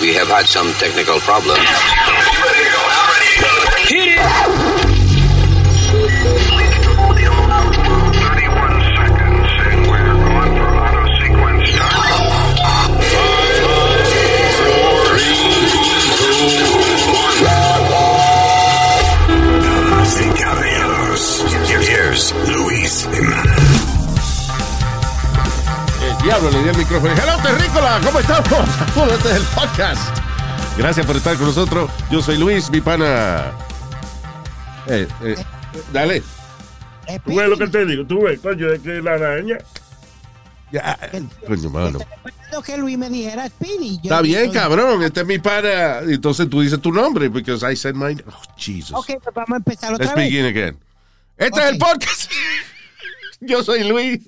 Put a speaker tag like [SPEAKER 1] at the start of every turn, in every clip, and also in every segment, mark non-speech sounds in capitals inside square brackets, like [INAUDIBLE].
[SPEAKER 1] We have had some technical problems.
[SPEAKER 2] Diablo le el micrófono. Hello, Terrícola, ¿cómo estamos? [LAUGHS] Este es el podcast. Gracias por estar con nosotros. Yo soy Luis, mi pana. Eh, eh, dale.
[SPEAKER 3] Tú ves lo que te digo, tú ves, coño, es que la araña.
[SPEAKER 2] Ya, coño, mano.
[SPEAKER 4] Que Luis me dijera Speedy.
[SPEAKER 2] Está bien, cabrón. Este es mi pana. Entonces tú dices tu nombre, because I said mine. Oh, Jesus.
[SPEAKER 4] Ok, pues vamos a empezar otra
[SPEAKER 2] Let's
[SPEAKER 4] vez.
[SPEAKER 2] begin again. Este es el podcast. [LAUGHS] Yo soy Luis.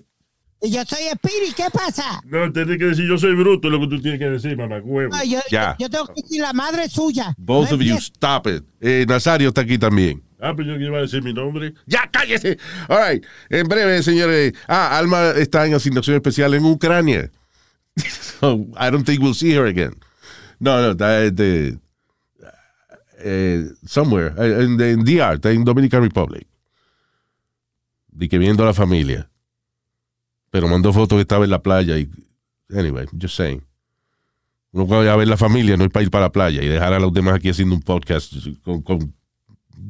[SPEAKER 4] Y Yo soy Speedy, ¿qué pasa?
[SPEAKER 3] No, tienes que decir yo soy bruto, es lo que tú tienes que decir, mamá, huevo.
[SPEAKER 4] No, yo,
[SPEAKER 2] Ya.
[SPEAKER 4] yo, yo tengo que decir la madre suya.
[SPEAKER 2] Both
[SPEAKER 4] No
[SPEAKER 2] of you, stop it. Eh, Nazario está aquí también.
[SPEAKER 3] Ah, pero yo que iba a decir mi nombre.
[SPEAKER 2] Ya, cállese. All right. En breve, señores. Ah, Alma está en asignación especial en Ucrania. [LAUGHS] so, I don't think we'll see her again. No, no, está de, eh, somewhere. eh, En, en DR, está en Dominican Republic. De que viendo a la familia. Pero mandó fotos que estaba en la playa y. Anyway, just saying. Uno puede ir a ver la familia, no ir para ir para la playa y dejar a los demás aquí haciendo un podcast con, con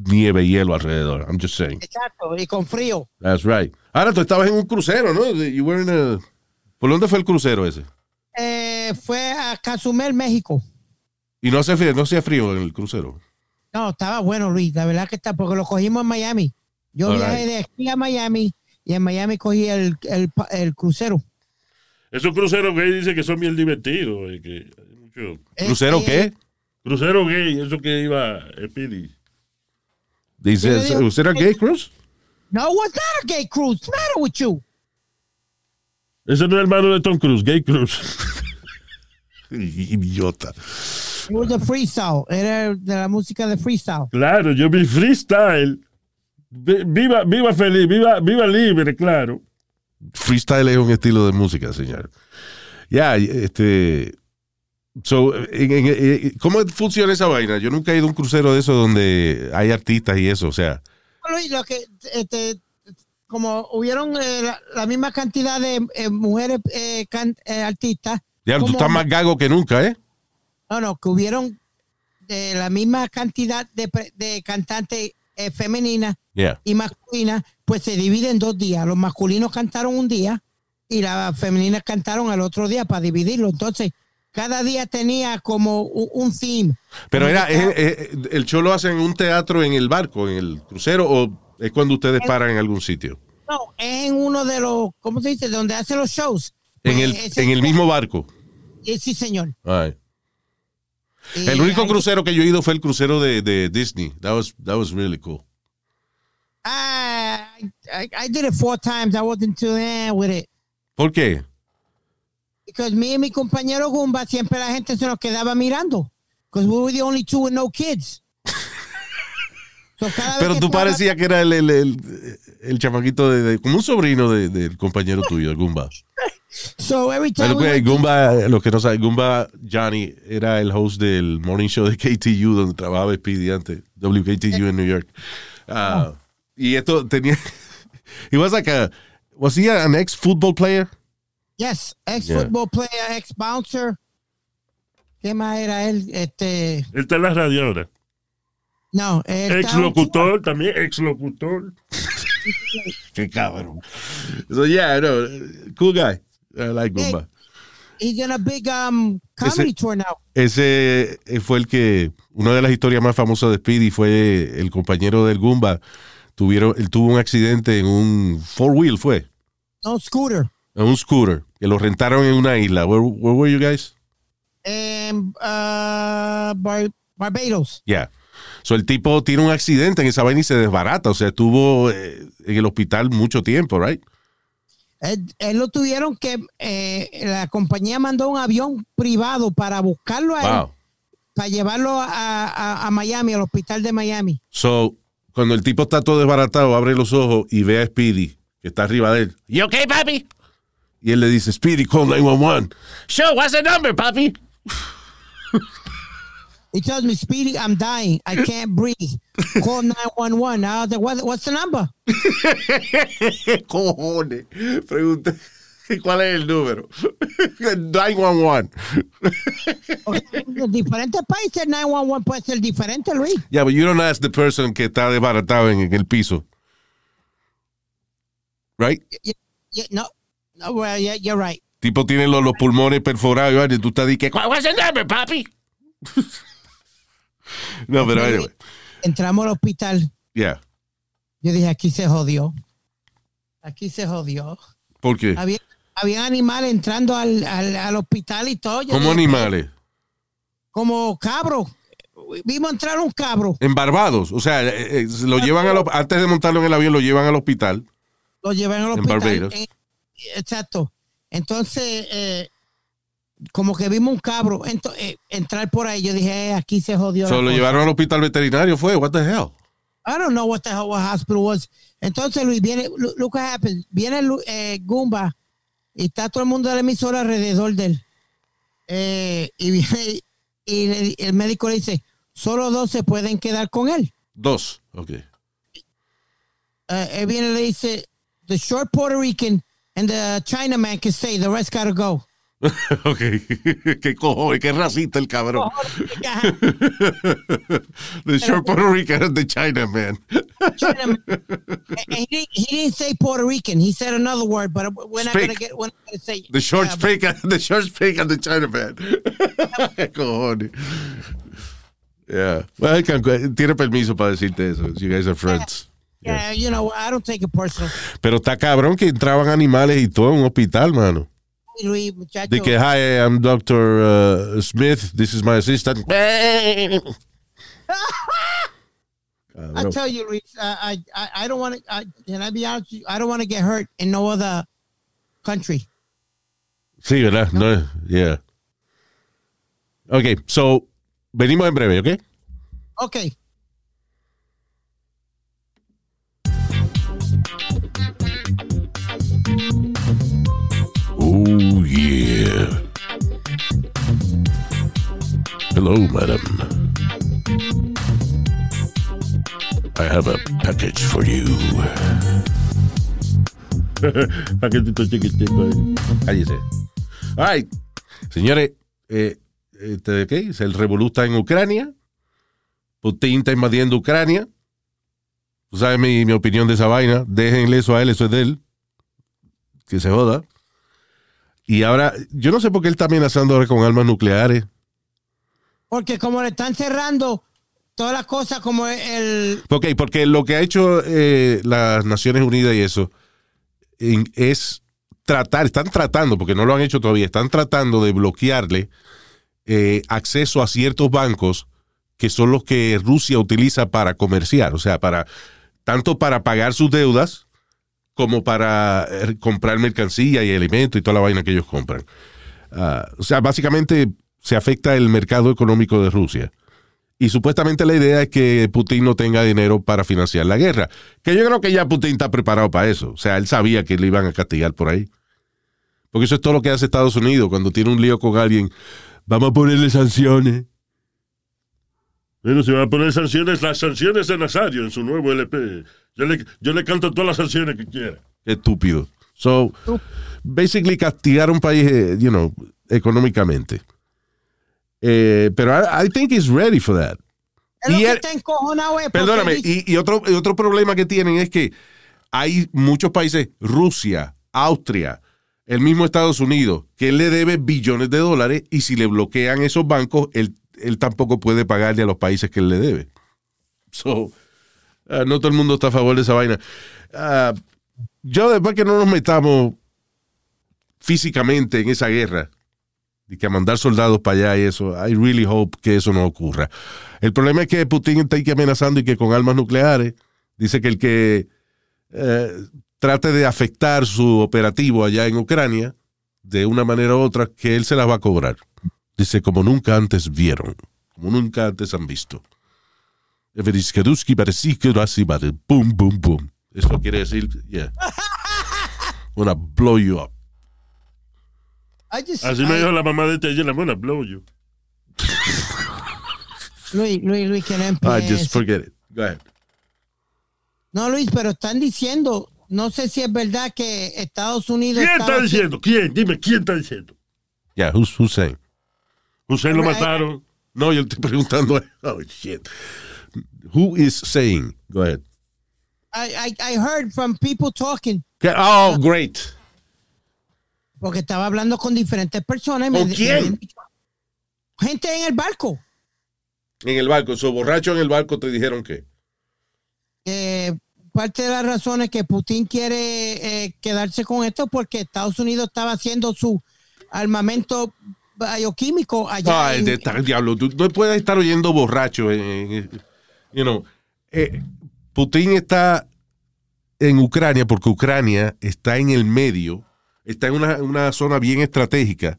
[SPEAKER 2] nieve y hielo alrededor. I'm just saying.
[SPEAKER 4] Exacto, y con frío.
[SPEAKER 2] That's right. Ahora tú estabas en un crucero, ¿no? You were in a- ¿Por dónde fue el crucero ese?
[SPEAKER 4] Eh, fue a Cozumel, México.
[SPEAKER 2] Y no hacía frío, no hacía frío en el crucero.
[SPEAKER 4] No, estaba bueno, Luis. La verdad que está, porque lo cogimos en Miami. Yo
[SPEAKER 2] All
[SPEAKER 4] viajé
[SPEAKER 2] right.
[SPEAKER 4] de aquí a Miami y en Miami cogí el, el, el crucero.
[SPEAKER 3] Esos cruceros gay dicen que son bien divertidos. y que hay mucho-
[SPEAKER 2] ¿Crucero
[SPEAKER 4] Este,
[SPEAKER 2] qué?
[SPEAKER 3] Crucero gay, eso que iba Speedy.
[SPEAKER 2] Dice,
[SPEAKER 4] Yo le digo-
[SPEAKER 2] ¿usted era gay cruise?
[SPEAKER 4] No, it was not a gay cruise. What's the matter with you?
[SPEAKER 3] Ese no es hermano de Tom Cruise, Gay Cruise. [LAUGHS]
[SPEAKER 2] Idiota.
[SPEAKER 4] It was a freestyle. Era de la música de freestyle.
[SPEAKER 3] Claro, yo vi freestyle. Vi- Viva, viva feliz, viva, viva libre, claro.
[SPEAKER 2] Freestyle es un estilo de música, señor. Ya, este... So, en- en- en- ¿Cómo funciona esa vaina? Yo nunca he ido a un crucero de eso donde hay artistas y eso, o sea...
[SPEAKER 4] Luis, lo que, este, como hubieron eh, la, la misma cantidad de eh, mujeres eh, can- eh, artistas,
[SPEAKER 2] Ya, tú estás más gago que nunca, ¿eh?
[SPEAKER 4] no, no, que hubieron de la misma cantidad de, de cantantes eh, femeninas
[SPEAKER 2] Yeah.
[SPEAKER 4] y masculinas, pues se divide en dos días. Los masculinos cantaron un día y las femeninas cantaron al otro día para dividirlo. Entonces, cada día tenía como un, theme.
[SPEAKER 2] Pero era, es-
[SPEAKER 4] cada-
[SPEAKER 2] es- ¿el show lo hacen en un teatro en el barco, en el crucero, o es cuando ustedes paran en algún sitio?
[SPEAKER 4] no, es en uno de los, ¿cómo se dice? Donde hacen los shows.
[SPEAKER 2] En
[SPEAKER 4] Pues
[SPEAKER 2] el, en el mismo barco.
[SPEAKER 4] Eh, Sí, señor.
[SPEAKER 2] Ay.
[SPEAKER 4] Y
[SPEAKER 2] El único crucero que yo he ido fue el crucero de, de Disney. That was, that was really cool.
[SPEAKER 4] Ah, I, I did it four times. I wasn't too eh, with it.
[SPEAKER 2] ¿Por qué?
[SPEAKER 4] Because me y mi compañero Gumba, siempre la gente se nos quedaba mirando. Because we were the only two with no kids. [LAUGHS] So,
[SPEAKER 2] Pero tú
[SPEAKER 4] estaba-
[SPEAKER 2] parecías que era el, el, el, el chamaquito de, de- como un sobrino de- del compañero tuyo, el Goomba. [LAUGHS]
[SPEAKER 4] So every time we
[SPEAKER 2] que
[SPEAKER 4] went to-
[SPEAKER 2] Goomba, los que no saben, Goomba Johnny era el host del morning show de [LAUGHS] KTU donde trabajaba Speedy antes, WKTU en New York. Ah, Y esto tenía, [LAUGHS] he was like a, was he an ex football player?
[SPEAKER 4] Yes, ex
[SPEAKER 2] Yeah.
[SPEAKER 4] football player, ex bouncer. ¿Qué más era él? Este,
[SPEAKER 3] Él está en la radio ahora.
[SPEAKER 4] no, él
[SPEAKER 3] Ex locutor, también ex locutor. [LAUGHS]
[SPEAKER 2] Qué cabrón. So yeah, no, cool guy. I like Goomba.
[SPEAKER 4] He's in a big um, comedy
[SPEAKER 2] Ese-
[SPEAKER 4] tour now.
[SPEAKER 2] Ese eh, fue el que, una de las historias más famosas de Speedy fue el compañero del Goomba. Tuvieron, él tuvo un accidente en un four wheel, fue,
[SPEAKER 4] No scooter.
[SPEAKER 2] en un scooter. que lo rentaron en una isla. Where, where were you guys?
[SPEAKER 4] En ah, Bar- Barbados.
[SPEAKER 2] Yeah. So el tipo tiene un accidente en esa vaina y se desbarata. O sea, estuvo eh, en el hospital mucho tiempo, right?
[SPEAKER 4] Él, él lo tuvieron que, eh, la compañía mandó un avión privado para buscarlo a él, para llevarlo a, a- a Miami, al hospital de Miami.
[SPEAKER 2] So, cuando el tipo está todo desbaratado, abre los ojos y ve a Speedy, que está arriba de él.
[SPEAKER 5] You okay, papi?
[SPEAKER 2] Y él le dice, Speedy, call 911.
[SPEAKER 5] Sure, what's the number, papi? [LAUGHS]
[SPEAKER 4] He tells me, Speedy, I'm dying. I can't breathe. Call 911. I was like, what, what's the number? [LAUGHS]
[SPEAKER 2] Cojones. Pregunta, ¿cuál es el número? [LAUGHS] 911.
[SPEAKER 4] En diferentes países, 911 puede ser diferente, Luis.
[SPEAKER 2] Yeah, but you don't ask the person que está desbaratado en, el piso. Right?
[SPEAKER 4] Yeah, yeah, no, no, well, yeah, you're right.
[SPEAKER 2] Tipo tiene los, los pulmones perforados y tú estás di que...
[SPEAKER 5] What's the number, papi? [LAUGHS]
[SPEAKER 2] No, pero anyway.
[SPEAKER 4] Entramos al hospital.
[SPEAKER 2] Yeah.
[SPEAKER 4] Yo dije, aquí se jodió. Aquí se jodió.
[SPEAKER 2] ¿Por qué?
[SPEAKER 4] Había, había animales entrando al, al, al hospital y todo. Yo dije,
[SPEAKER 2] animales.
[SPEAKER 4] Como cabros. Vimos entrar un cabro.
[SPEAKER 2] En Barbados. O sea, eh, eh, lo llevan a lo- antes de montarlo en el avión, lo llevan al hospital.
[SPEAKER 4] Lo llevan al
[SPEAKER 2] En
[SPEAKER 4] hospital.
[SPEAKER 2] Barbados.
[SPEAKER 4] Eh, exacto. Entonces, eh, como que vimos un cabro eh, entrar por ahí. Yo dije, eh, aquí se jodió.
[SPEAKER 2] So, lo
[SPEAKER 4] cosa.
[SPEAKER 2] llevaron al hospital veterinario, fue. What the hell?
[SPEAKER 4] I don't know what the hell what hospital was. Entonces, Luis, viene, look, what happened. Viene eh, Goomba y está todo el mundo de la emisora alrededor de él. Eh, y viene, y le- el médico le dice, solo dos se pueden quedar con él.
[SPEAKER 2] Dos. Ok.
[SPEAKER 4] Eh, él viene y le dice, the short Puerto Rican and the Chinaman can stay, the rest gotta go. [LAUGHS]
[SPEAKER 2] ok. qué cojones, qué racista el cabrón. the short [LAUGHS] Puerto Rican and the China man.
[SPEAKER 4] He, didn't, he didn't say Puerto Rican. He said another word, but we're not
[SPEAKER 2] Speak.
[SPEAKER 4] gonna get. We're not gonna say
[SPEAKER 2] The short
[SPEAKER 4] Yeah, but-
[SPEAKER 2] the short speak and the China man. [LAUGHS] cojones. Yeah. Well, I can- tiene permiso para decirte eso. You guys are friends.
[SPEAKER 4] Yeah, you know, I don't take it personal.
[SPEAKER 2] Pero está cabrón que entraban animales y todo en un hospital, mano. De que, hi, I'm Dr. uh, Smith. This is my assistant. [LAUGHS]
[SPEAKER 4] I tell you, Luis, uh, I, I, I don't want to. Can I be honest? With you? I don't want to get hurt in no other country.
[SPEAKER 2] Sí, ¿verdad? No, yeah. Ok, so, venimos en breve, okay?
[SPEAKER 4] Okay.
[SPEAKER 2] Oh, yeah. Hello, madam. I have a package for you. [LAUGHS]
[SPEAKER 3] Paquetito chiquitico ahí.
[SPEAKER 2] Cállese. Right. Señores, eh, este, ¿qué? El revolú está en Ucrania. Putin está invadiendo Ucrania. Tú sabes mi, mi opinión de esa vaina. Déjenle eso a él, eso es de él. Que se joda. Y ahora, yo no sé por qué él está amenazando ahora con armas nucleares.
[SPEAKER 4] Porque como le están cerrando todas las cosas, como el.
[SPEAKER 2] Ok, porque lo que ha hecho eh, las Naciones Unidas y eso en- es tratar, están tratando, porque no lo han hecho todavía, están tratando de bloquearle eh, acceso a ciertos bancos que son los que Rusia utiliza para comerciar, o sea, para tanto para pagar sus deudas como para eh, comprar mercancía y alimentos y toda la vaina que ellos compran. Ah, o sea, básicamente se afecta el mercado económico de Rusia. Y supuestamente la idea es que Putin no tenga dinero para financiar la guerra. Que yo creo que ya Putin está preparado para eso. O sea, él sabía que le iban a castigar por ahí. Porque eso es todo lo que hace Estados Unidos cuando tiene un lío con alguien. Vamos a ponerle sanciones.
[SPEAKER 3] Bueno, se van a poner sanciones, las sanciones de Nazario en su nuevo LP. Yo le, yo le canto todas las sanciones que quiera.
[SPEAKER 2] Qué estúpido. So, basically castigar a un país, eh, you know, económicamente. Eh, pero I, I think he's ready for that.
[SPEAKER 4] Es lo
[SPEAKER 2] Y
[SPEAKER 4] que
[SPEAKER 2] él-
[SPEAKER 4] está encojonado es porque
[SPEAKER 2] Perdóname, y otro, y otro problema que tienen es que hay muchos países, Rusia, Austria, el mismo Estados Unidos, que él le debe billones de dólares y si le bloquean esos bancos, él, él tampoco puede pagarle a los países que él le debe. So, ah, no todo el mundo está a favor de esa vaina. Ah, yo después que no nos metamos físicamente en esa guerra y que a mandar soldados para allá y eso, I really hope que eso no ocurra. El problema es que Putin está aquí amenazando y que con armas nucleares dice que el que eh, trate de afectar su operativo allá en Ucrania de una manera u otra, que él se las va a cobrar. Dice, como nunca antes vieron, como nunca antes han visto. Así, vale. Boom, boom, boom. Eso quiere decir, yeah. [LAUGHS] Wanna blow you up.
[SPEAKER 4] I just-
[SPEAKER 3] Así me
[SPEAKER 4] I-
[SPEAKER 3] dijo la mamá de este ayer, la buena blow you.
[SPEAKER 4] Luis, Luis, Luis, que no [LAUGHS]
[SPEAKER 2] Ah,
[SPEAKER 4] empiece.
[SPEAKER 2] just forget it. Go ahead.
[SPEAKER 4] No, Luis, pero están diciendo, no sé si es verdad que Estados Unidos.
[SPEAKER 3] ¿Quién está diciendo? ¿Quién? Dime, ¿quién está diciendo?
[SPEAKER 2] Yeah, who's, who's saying?
[SPEAKER 3] Hussein lo mataron.
[SPEAKER 2] No, yo estoy preguntando. Oh, shit. Who is saying? Go ahead.
[SPEAKER 4] I, I, I heard from people talking,
[SPEAKER 2] ¿Qué? Oh, great.
[SPEAKER 4] porque estaba hablando con diferentes personas. y me-
[SPEAKER 2] ¿Con quién?
[SPEAKER 4] Gente en el barco.
[SPEAKER 2] En el barco, su borracho en el barco te dijeron que.
[SPEAKER 4] Eh, parte de las razones que Putin quiere eh, quedarse con esto porque Estados Unidos estaba haciendo su armamento bioquímico allá.
[SPEAKER 2] Ay,
[SPEAKER 4] en-
[SPEAKER 2] de diablo. Tú no puedes estar oyendo borracho. Eh, Putin está en Ucrania porque Ucrania está en el medio, está en una, una zona bien estratégica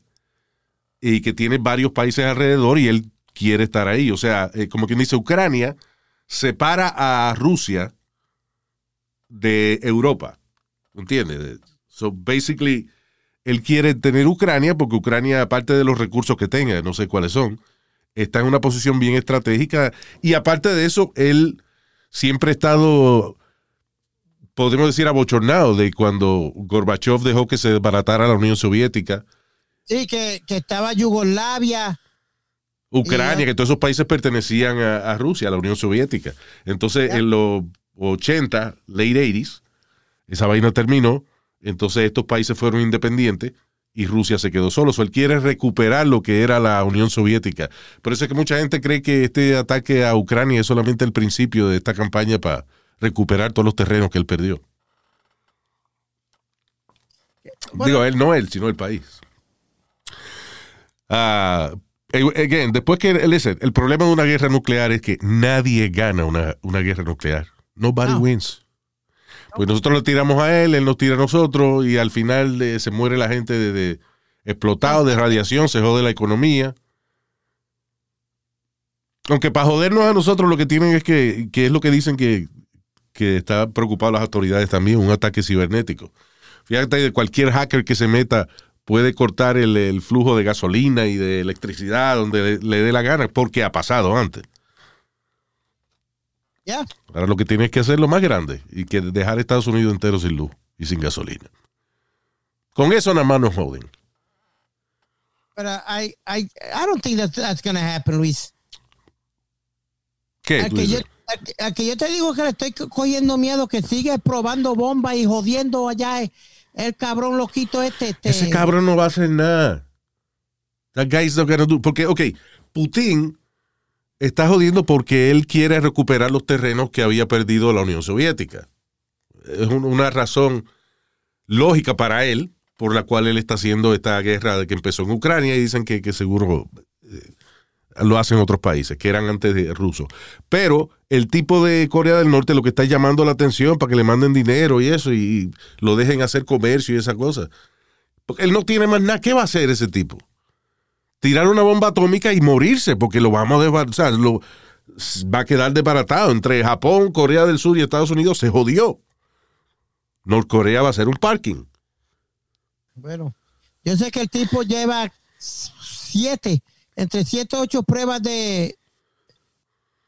[SPEAKER 2] y que tiene varios países alrededor y él quiere estar ahí. O sea, eh, como quien dice, Ucrania separa a Rusia de Europa. ¿Entiendes? So basically, él quiere tener Ucrania porque Ucrania, aparte de los recursos que tenga, no sé cuáles son, está en una posición bien estratégica. Y aparte de eso, él siempre ha estado, podemos decir, abochornado de cuando Gorbachev dejó que se desbaratara la Unión Soviética,
[SPEAKER 4] Sí, que, que estaba Yugoslavia.
[SPEAKER 2] Ucrania, que todos esos países pertenecían a, a Rusia, a la Unión Soviética. Entonces, en los 80, late 80s, esa vaina terminó, entonces estos países fueron independientes y Rusia se quedó solo. So, él quiere recuperar lo que era la Unión Soviética. Por eso es que mucha gente cree que este ataque a Ucrania es solamente el principio de esta campaña para recuperar todos los terrenos que él perdió. Digo, él no él, sino el país. Ah, eh, again, después que, listen, el problema de una guerra nuclear es que nadie gana una, una guerra nuclear. Nobody
[SPEAKER 4] No.
[SPEAKER 2] wins. Pues nosotros le tiramos a él, él nos tira a nosotros y al final se muere la gente de, explotado de radiación, se jode la economía. Aunque para jodernos a nosotros lo que tienen es que, que es lo que dicen que, que está preocupado las autoridades también, un ataque cibernético. Fíjate, cualquier hacker que se meta puede cortar el, flujo de gasolina y de electricidad donde le dé la gana, porque ha pasado antes.
[SPEAKER 4] Ya.
[SPEAKER 2] Ahora lo que tienes que hacer es lo más grande y que dejar Estados Unidos entero sin luz y sin gasolina. Con eso nada más nos joden.
[SPEAKER 4] Pero I, I, I don't think that that's going to happen, Luis.
[SPEAKER 2] ¿Qué? Tú
[SPEAKER 4] que, yo,
[SPEAKER 2] dices?
[SPEAKER 4] al que- yo te digo que le estoy co- cogiendo miedo, que sigue probando bombas y jodiendo allá el, el cabrón loquito este. este
[SPEAKER 2] Ese cabrón no va a hacer nada. That guy's not gonna do. Porque, ok, Putin está jodiendo porque él quiere recuperar los terrenos que había perdido la Unión Soviética. Es un- una razón lógica para él por la cual él está haciendo esta guerra que empezó en Ucrania y dicen que, que seguro eh, lo hacen otros países que eran antes rusos. Pero el tipo de Corea del Norte lo que está llamando la atención para que le manden dinero y eso y lo dejen hacer comercio y esa cosa. Porque él no tiene más nada. ¿Qué va a hacer ese tipo? Tirar una bomba atómica y morirse, porque lo vamos a. O sea, lo, va a quedar desbaratado. Entre Japón, Corea del Sur y Estados Unidos se jodió. Norcorea va a ser un parking.
[SPEAKER 4] Bueno, yo sé que el tipo lleva siete, entre siete ocho pruebas de.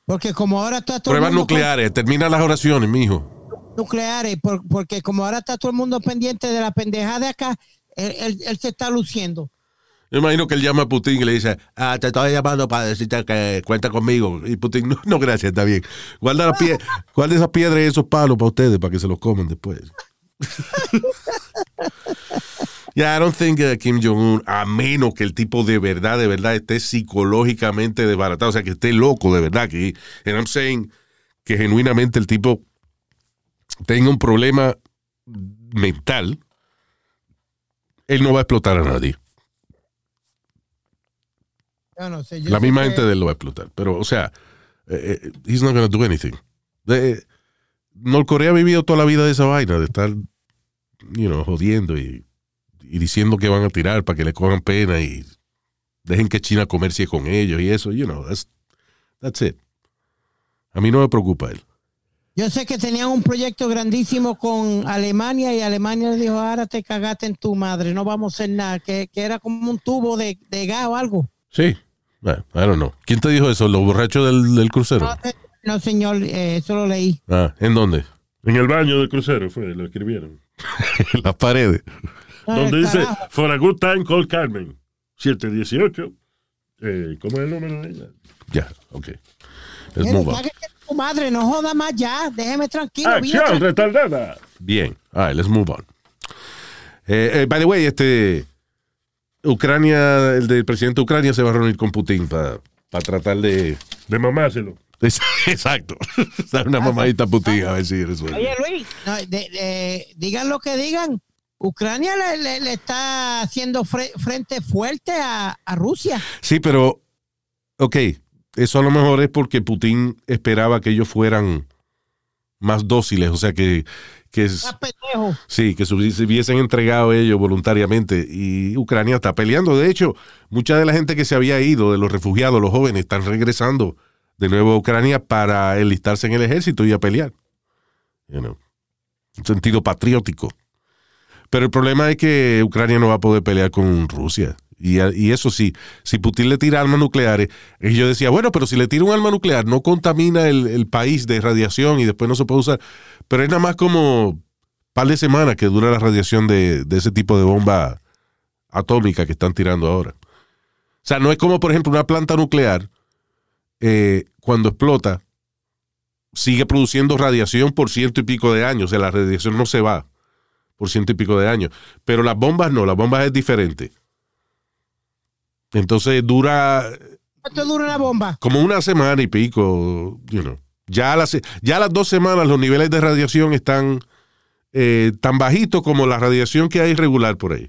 [SPEAKER 4] Porque como ahora está todo el
[SPEAKER 2] Pruebas
[SPEAKER 4] mundo con-
[SPEAKER 2] nucleares. Termina las oraciones, mijo.
[SPEAKER 4] nucleares, por- porque como ahora está todo el mundo pendiente de la pendeja de acá, él, él- él se está luciendo.
[SPEAKER 2] Yo imagino que él llama a Putin y le dice, ah, te estoy llamando para decirte que cuenta conmigo. Y Putin, no, no gracias, está bien. Guarda, la esas piedras y esos palos para ustedes, para que se los comen después. [LAUGHS] Yeah, I don't think uh, Kim Jong-un, a menos que el tipo de verdad, de verdad esté psicológicamente desbaratado, o sea, que esté loco de verdad, que, I'm saying que genuinamente el tipo tenga un problema mental, él no va a explotar a nadie.
[SPEAKER 4] No sé, yo
[SPEAKER 2] La misma
[SPEAKER 4] que-
[SPEAKER 2] gente de él lo va a explotar. Pero, o sea, eh, eh, he's not gonna do anything. De, Norcorea ha vivido toda la vida de esa vaina, de estar, you know, jodiendo y, y diciendo que van a tirar para que le cojan pena y dejen que China comercie con ellos y eso, you know, that's, that's it. A mí no me preocupa él.
[SPEAKER 4] Yo sé que tenían un proyecto grandísimo con Alemania y Alemania le dijo, ahora te cagaste en tu madre, no vamos a hacer nada, que, que era como un tubo de, de gas o algo.
[SPEAKER 2] Sí. Bueno, I don't know. ¿Quién te dijo eso? ¿Los borrachos del, del crucero?
[SPEAKER 4] No, no, señor, eh, eso lo leí.
[SPEAKER 2] Ah, ¿en dónde?
[SPEAKER 3] En el baño del crucero fue, lo escribieron. [LAUGHS]
[SPEAKER 2] En las paredes.
[SPEAKER 4] No,
[SPEAKER 3] Donde dice,
[SPEAKER 4] carajo.
[SPEAKER 3] for a good time, call Carmen. 718. Eh, ¿Cómo es el número de ella?
[SPEAKER 2] Ya, ok. Let's
[SPEAKER 4] Mire,
[SPEAKER 2] move on.
[SPEAKER 4] cáguese en tu madre, no joda más ya, déjeme tranquilo.
[SPEAKER 3] Acción retardada.
[SPEAKER 2] Bien. All right, let's move on. Eh, eh, by the way, este. Ucrania, el del presidente de Ucrania se va a reunir con Putin para tratar de.
[SPEAKER 3] De mamárselo. [LAUGHS]
[SPEAKER 2] Exacto. [LAUGHS] Dar una mamadita a Putin a ver si resuelve.
[SPEAKER 4] Oye, Luis, no, de- de- digan lo que digan. Ucrania le, le- le está haciendo fre- frente fuerte a, a Rusia.
[SPEAKER 2] Sí, pero. Ok. Eso a lo mejor es porque Putin esperaba que ellos fueran más dóciles. O sea, que. Que es-. Sí, que se hubiese- se hubiesen entregado ellos voluntariamente y Ucrania está peleando. De hecho, mucha de la gente que se había ido, de los refugiados, los jóvenes, están regresando de nuevo a Ucrania para enlistarse en el ejército y a pelear. You know, un sentido patriótico. Pero el problema es que Ucrania no va a poder pelear con Rusia. Y, eso sí, si Putin le tira armas nucleares, y yo decía, bueno, pero si le tira un arma nuclear, no contamina el, país de radiación y después no se puede usar. Pero es nada más como par de semanas que dura la radiación de, de ese tipo de bomba atómica que están tirando ahora. O sea, no es como, por ejemplo, una planta nuclear, eh, cuando explota, sigue produciendo radiación por ciento y pico de años. O sea, la radiación no se va por ciento y pico de años. Pero las bombas no, las bombas es diferente. Entonces dura
[SPEAKER 4] ¿Cuánto dura una bomba?
[SPEAKER 2] como una semana y pico, you know. Ya a las, ya a las dos semanas los niveles de radiación están eh, tan bajitos como la radiación que hay regular por ahí.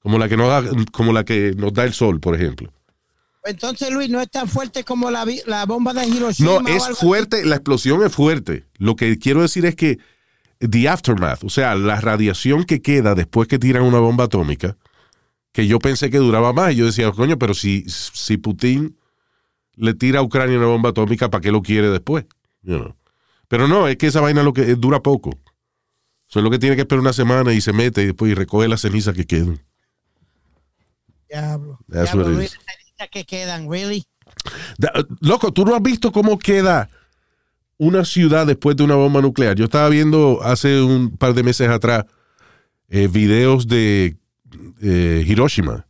[SPEAKER 2] Como la que nos da, como la que nos da el sol, por ejemplo.
[SPEAKER 4] Entonces, Luis, no es tan fuerte como la, la bomba de Hiroshima.
[SPEAKER 2] No,
[SPEAKER 4] o
[SPEAKER 2] es
[SPEAKER 4] algo
[SPEAKER 2] fuerte, la explosión es fuerte. Lo que quiero decir es que the aftermath, o sea, la radiación que queda después que tiran una bomba atómica, que yo pensé que duraba más, y yo decía, coño, pero si, si Putin le tira a Ucrania una bomba atómica, ¿para qué lo quiere después? You know. Pero no, es que esa vaina lo que eh, dura poco. Eso es lo que tiene que esperar una semana y se mete y después y recoge las cenizas que quedan.
[SPEAKER 4] Diablo.
[SPEAKER 2] That's
[SPEAKER 4] Diablo,
[SPEAKER 2] what it is.
[SPEAKER 4] las cenizas que quedan, really.
[SPEAKER 2] Da- loco, ¿tú no has visto cómo queda una ciudad después de una bomba nuclear? Yo estaba viendo hace un par de meses atrás eh, videos de eh, Hiroshima,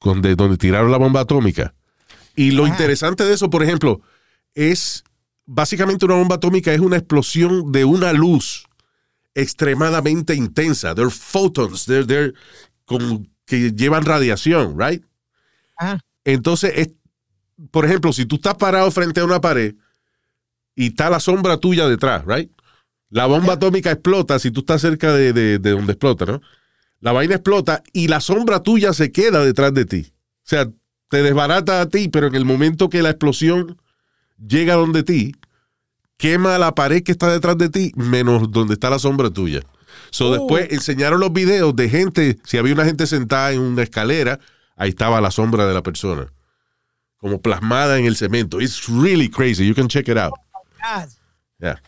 [SPEAKER 2] donde, donde tiraron la bomba atómica. Y lo
[SPEAKER 4] Ajá.
[SPEAKER 2] interesante de eso, por ejemplo, es básicamente una bomba atómica es una explosión de una luz extremadamente intensa. They're photons, they're, they're que llevan radiación, right?
[SPEAKER 4] Ajá.
[SPEAKER 2] Entonces, es- por ejemplo, si tú estás parado frente a una pared y está la sombra tuya detrás, right? La bomba atómica explota si tú estás cerca de, de- de donde explota, ¿no? La vaina explota y la sombra tuya se queda detrás de ti. O sea, te desbarata a ti, pero en el momento que la explosión llega donde ti, quema la pared que está detrás de ti, menos donde está la sombra tuya. So,
[SPEAKER 4] Oh.
[SPEAKER 2] después enseñaron los videos de gente, si había una gente sentada en una escalera, ahí estaba la sombra de la persona. Como plasmada en el cemento. It's really crazy. You can check it out.
[SPEAKER 4] God,
[SPEAKER 2] Yeah.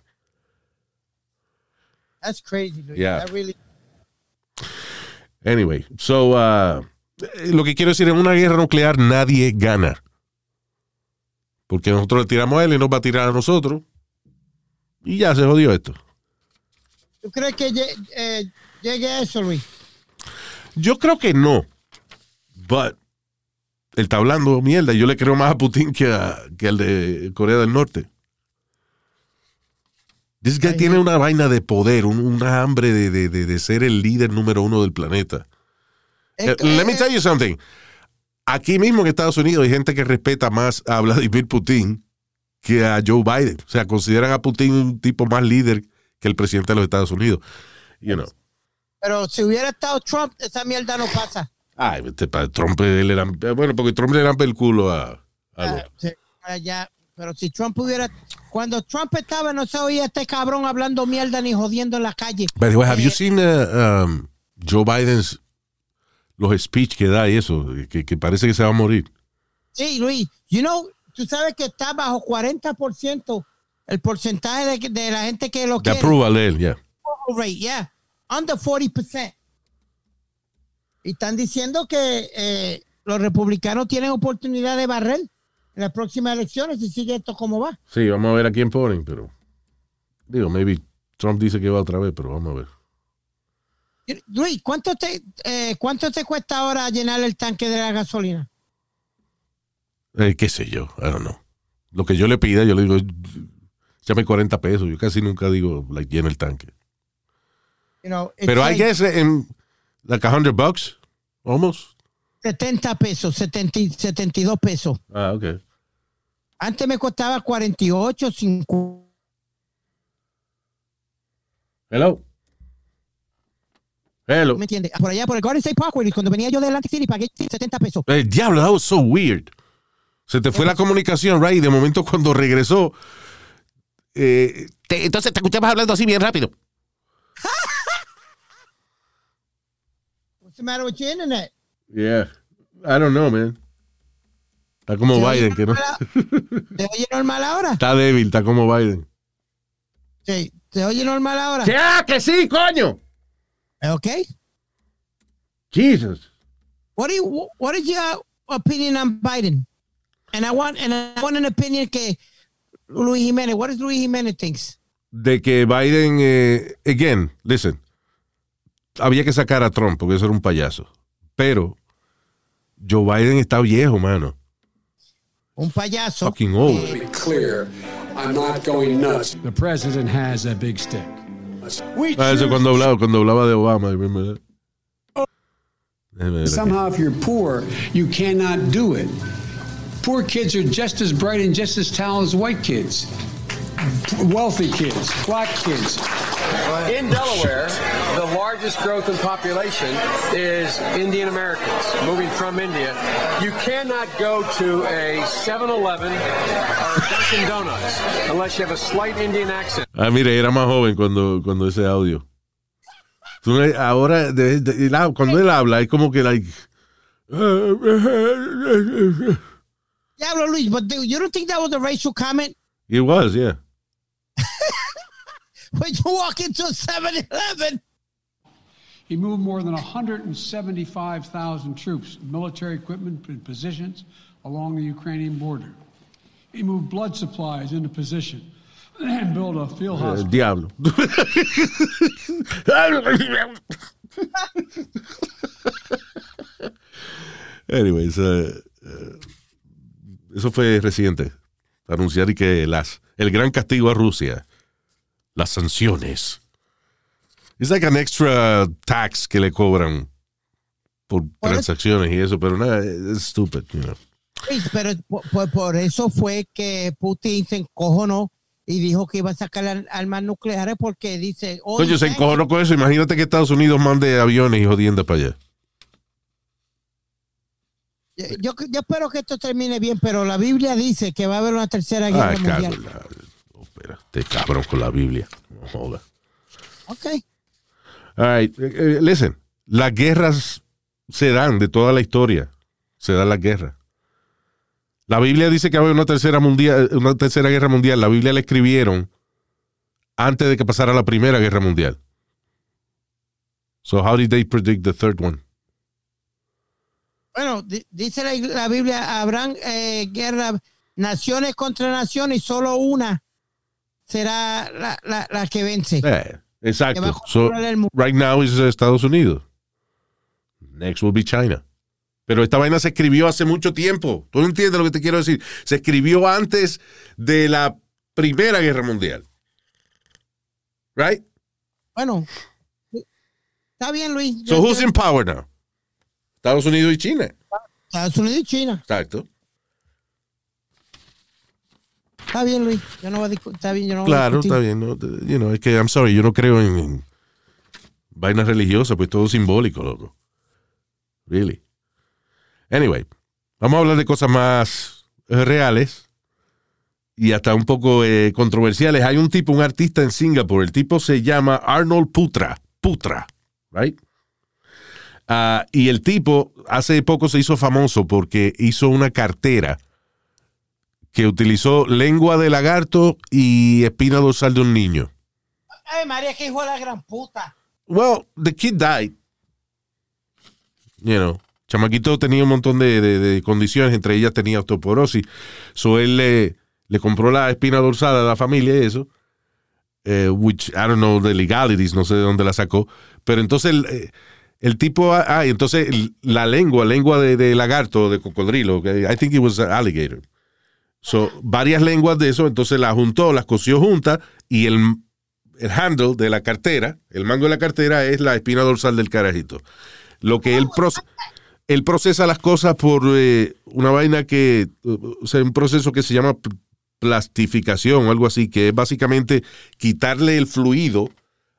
[SPEAKER 4] that's crazy, Luis.
[SPEAKER 2] Yeah.
[SPEAKER 4] That really-
[SPEAKER 2] Anyway, so, uh, lo que quiero decir, en una guerra nuclear nadie gana. Porque nosotros le tiramos a él y nos va a tirar a nosotros. Y ya se jodió esto.
[SPEAKER 4] ¿Tú crees que eh, llegue a eso, Luis?
[SPEAKER 2] Yo creo que no. But él está hablando mierda. Yo le creo más a Putin que, a- que al de Corea del Norte. This guy
[SPEAKER 4] Ay,
[SPEAKER 2] tiene una vaina de poder, un- una hambre de, de- de- de ser el líder número uno del planeta.
[SPEAKER 4] Es
[SPEAKER 2] Eh,
[SPEAKER 4] que-
[SPEAKER 2] let me tell you something. Aquí mismo en Estados Unidos hay gente que respeta más a Vladimir Putin que a Joe Biden. O sea, consideran a Putin un tipo más líder que el presidente de los Estados Unidos. You know.
[SPEAKER 4] Pero si hubiera estado Trump, esa mierda no pasa.
[SPEAKER 2] Ay, este Trump le era- bueno, porque Trump le rampa el culo a, a
[SPEAKER 4] Ah,
[SPEAKER 2] los-
[SPEAKER 4] sí, ya. Pero si Trump hubiera. Cuando Trump estaba, no se oía este cabrón hablando mierda ni jodiendo en la calle.
[SPEAKER 2] By the way, have you
[SPEAKER 4] Eh,
[SPEAKER 2] seen uh, um, Joe Biden's los speech que da y eso, que, que parece que se va a morir?
[SPEAKER 4] Sí, Luis. You know, tú sabes que está bajo 40% el porcentaje de, de la gente que lo
[SPEAKER 2] De approval de él, ya.
[SPEAKER 4] approval rate, yeah. Under 40%. Y están diciendo que eh, los republicanos tienen oportunidad de barrer en las próximas elecciones si sigue esto como va.
[SPEAKER 2] Sí, vamos a ver a quién ponen, pero digo, maybe Trump dice que va otra vez, pero vamos a ver.
[SPEAKER 4] Luis, ¿cuánto te, eh, ¿cuánto te cuesta ahora llenar el tanque de la gasolina?
[SPEAKER 2] Eh, qué sé yo, I don't know. Lo que yo le pida, yo le digo, échame 40 pesos. Yo casi nunca digo, like, llena el tanque.
[SPEAKER 4] You know,
[SPEAKER 2] Pero I
[SPEAKER 4] like
[SPEAKER 2] guess en like a hundred bucks, almost.
[SPEAKER 4] 70 pesos, 70, y 72 pesos.
[SPEAKER 2] Ah, ok.
[SPEAKER 4] Antes me costaba 48, 50.
[SPEAKER 2] Hello. Hello.
[SPEAKER 4] ¿Me entiendes? Por allá, por el Garden State Parkway, cuando venía yo de Atlantic City, pagué 70 pesos.
[SPEAKER 2] El diablo, that was so weird. Se te fue la comunicación, right? Y de momento cuando regresó, eh,
[SPEAKER 5] Te- entonces te escuchamos hablando así bien rápido. [LAUGHS]
[SPEAKER 4] What's the matter with your internet?
[SPEAKER 2] Yeah, I don't know, man. Está como
[SPEAKER 4] ¿Se oye
[SPEAKER 2] Biden, que no.
[SPEAKER 4] ¿Te oye normal ahora?
[SPEAKER 2] Está débil, está como Biden.
[SPEAKER 4] Sí. ¿Te oye normal ahora?
[SPEAKER 5] ¡Ah, que sí, coño!
[SPEAKER 4] ¿Ok?
[SPEAKER 2] Jesus.
[SPEAKER 4] What, do you, what is your opinion on Biden? And I want, and I want an opinion que Luis Jiménez, what does Luis Jiménez thinks?
[SPEAKER 2] De que Biden, eh, again, listen, había que sacar a Trump porque eso era un payaso. Pero Joe Biden está viejo, mano.
[SPEAKER 4] Un payaso.
[SPEAKER 2] Fucking old.
[SPEAKER 6] be clear, I'm not going nuts.
[SPEAKER 7] The president has a big stick.
[SPEAKER 6] We
[SPEAKER 2] Ah, eso cuando hablaba, cuando hablaba de Obama. remember that? Déjeme ver aquí.
[SPEAKER 7] Somehow, if you're poor, you cannot do it. Poor kids are just as bright and just as talented as white kids. Wealthy kids, black kids.
[SPEAKER 6] In Delaware, the largest growth in population is Indian Americans moving from India. You cannot go to a 7-Eleven or Dunkin' Donuts unless you have a slight Indian accent.
[SPEAKER 2] Ah, mire, era más joven cuando, cuando ese audio. Tú ahora, de- de- él hab- cuando él habla, es como que, like.
[SPEAKER 4] Diablo, Luis, but dude, you don't think that was a racial comment?
[SPEAKER 2] It was, yeah.
[SPEAKER 4] When you walk into a 7-Eleven,
[SPEAKER 7] He moved more than 175,000 troops, military equipment, and positions along the Ukrainian border. He moved blood supplies into position and built a field
[SPEAKER 2] El
[SPEAKER 7] hospital.
[SPEAKER 2] diablo. [LAUGHS] Anyways, eh, eh, eso fue reciente. Anunciar y que las, el gran castigo a Rusia, las sanciones. Es like an extra tax que le cobran por transacciones y eso, pero nada, es stupid, you know.
[SPEAKER 4] Luis, pero por, por- eso fue que Putin se encojonó y dijo que iba a sacar armas nucleares porque dice...
[SPEAKER 2] Coño, se
[SPEAKER 4] thank
[SPEAKER 2] encojonó con eso. Imagínate que Estados Unidos mande aviones y jodiendo para allá.
[SPEAKER 4] Yo, yo, espero que esto termine bien, pero la Biblia dice que va a haber una tercera guerra
[SPEAKER 2] Ay, cago
[SPEAKER 4] mundial.
[SPEAKER 2] Espera, este cabrón con la Biblia. No joda.
[SPEAKER 4] Ok.
[SPEAKER 2] All right, eh, eh, listen. Las guerras se dan de toda la historia. Se dan las guerras. La Biblia dice que va a haber una tercera mundial, una tercera guerra mundial. La Biblia la escribieron antes de que pasara la primera guerra mundial. So how did they predict the third one?
[SPEAKER 4] Bueno, di- dice la, la Biblia, habrán eh, guerra, naciones contra naciones y solo una será la, la- la que vence.
[SPEAKER 2] Eh, exacto. So, right now is Estados Unidos. Next will be China. Pero esta vaina se escribió hace mucho tiempo. ¿Tú no entiendes lo que te quiero decir? Se escribió antes de la Primera Guerra Mundial. Right?
[SPEAKER 4] Bueno, está bien, Luis.
[SPEAKER 2] So who's in power now? Estados Unidos y China.
[SPEAKER 4] Estados Unidos y China.
[SPEAKER 2] Exacto.
[SPEAKER 4] Está bien, Luis. Yo no voy a discu- Está bien, yo no voy a
[SPEAKER 2] Claro,
[SPEAKER 4] discutir.
[SPEAKER 2] está bien. ¿no? You know, es que, I'm sorry, yo no creo en, en Vaina religiosa, pues todo simbólico, loco. Really. Anyway, vamos a hablar de cosas más eh, reales y hasta un poco eh, controversiales. Hay un tipo, un artista en Singapur, el tipo se llama Arnold Putra, Putra, right? Ah, y el tipo hace poco se hizo famoso porque hizo una cartera que utilizó lengua de lagarto y espina dorsal de un niño.
[SPEAKER 4] Ay, María, que hijo de la gran puta.
[SPEAKER 2] Well, the kid died. You know, chamaquito tenía un montón de, de- de condiciones, entre ellas tenía osteoporosis. So él le, le compró la espina dorsal a la familia y eso. eh, which I don't know the legalities, no sé de dónde la sacó. Pero entonces el, eh, el tipo, ah, ah, entonces la lengua, lengua de, de lagarto, de cocodrilo, I think it was alligator. So, varias lenguas de eso, entonces las juntó, las cosió juntas y el, el handle de la cartera, el mango de la cartera es la espina dorsal del carajito. Lo que él, proce- él procesa las cosas por eh, una vaina que, o sea, un proceso que se llama pl- plastificación o algo así, que es básicamente quitarle el fluido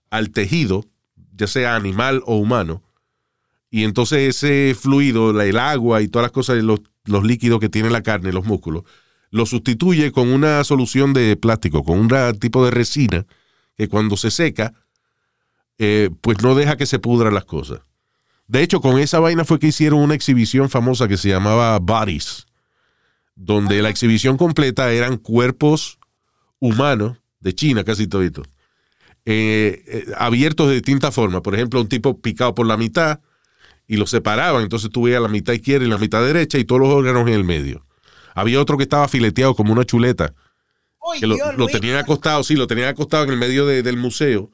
[SPEAKER 2] al tejido, ya sea animal o humano, y entonces ese fluido, el agua y todas las cosas, los, los líquidos que tiene la carne, los músculos, lo sustituye con una solución de plástico, con un tipo de resina que cuando se seca, eh, pues no deja que se pudran las cosas. De hecho, con esa vaina fue que hicieron una exhibición famosa que se llamaba Bodies, donde la exhibición completa eran cuerpos humanos de China, casi toditos, eh, eh, abiertos de distintas formas. Por ejemplo, un tipo picado por la mitad y lo separaban, entonces tú veías la mitad izquierda y la mitad derecha y todos los órganos en el medio. Había otro que estaba fileteado como una chuleta, que lo,
[SPEAKER 4] Dios,
[SPEAKER 2] lo tenían acostado, sí, lo tenían acostado en el medio de- del museo.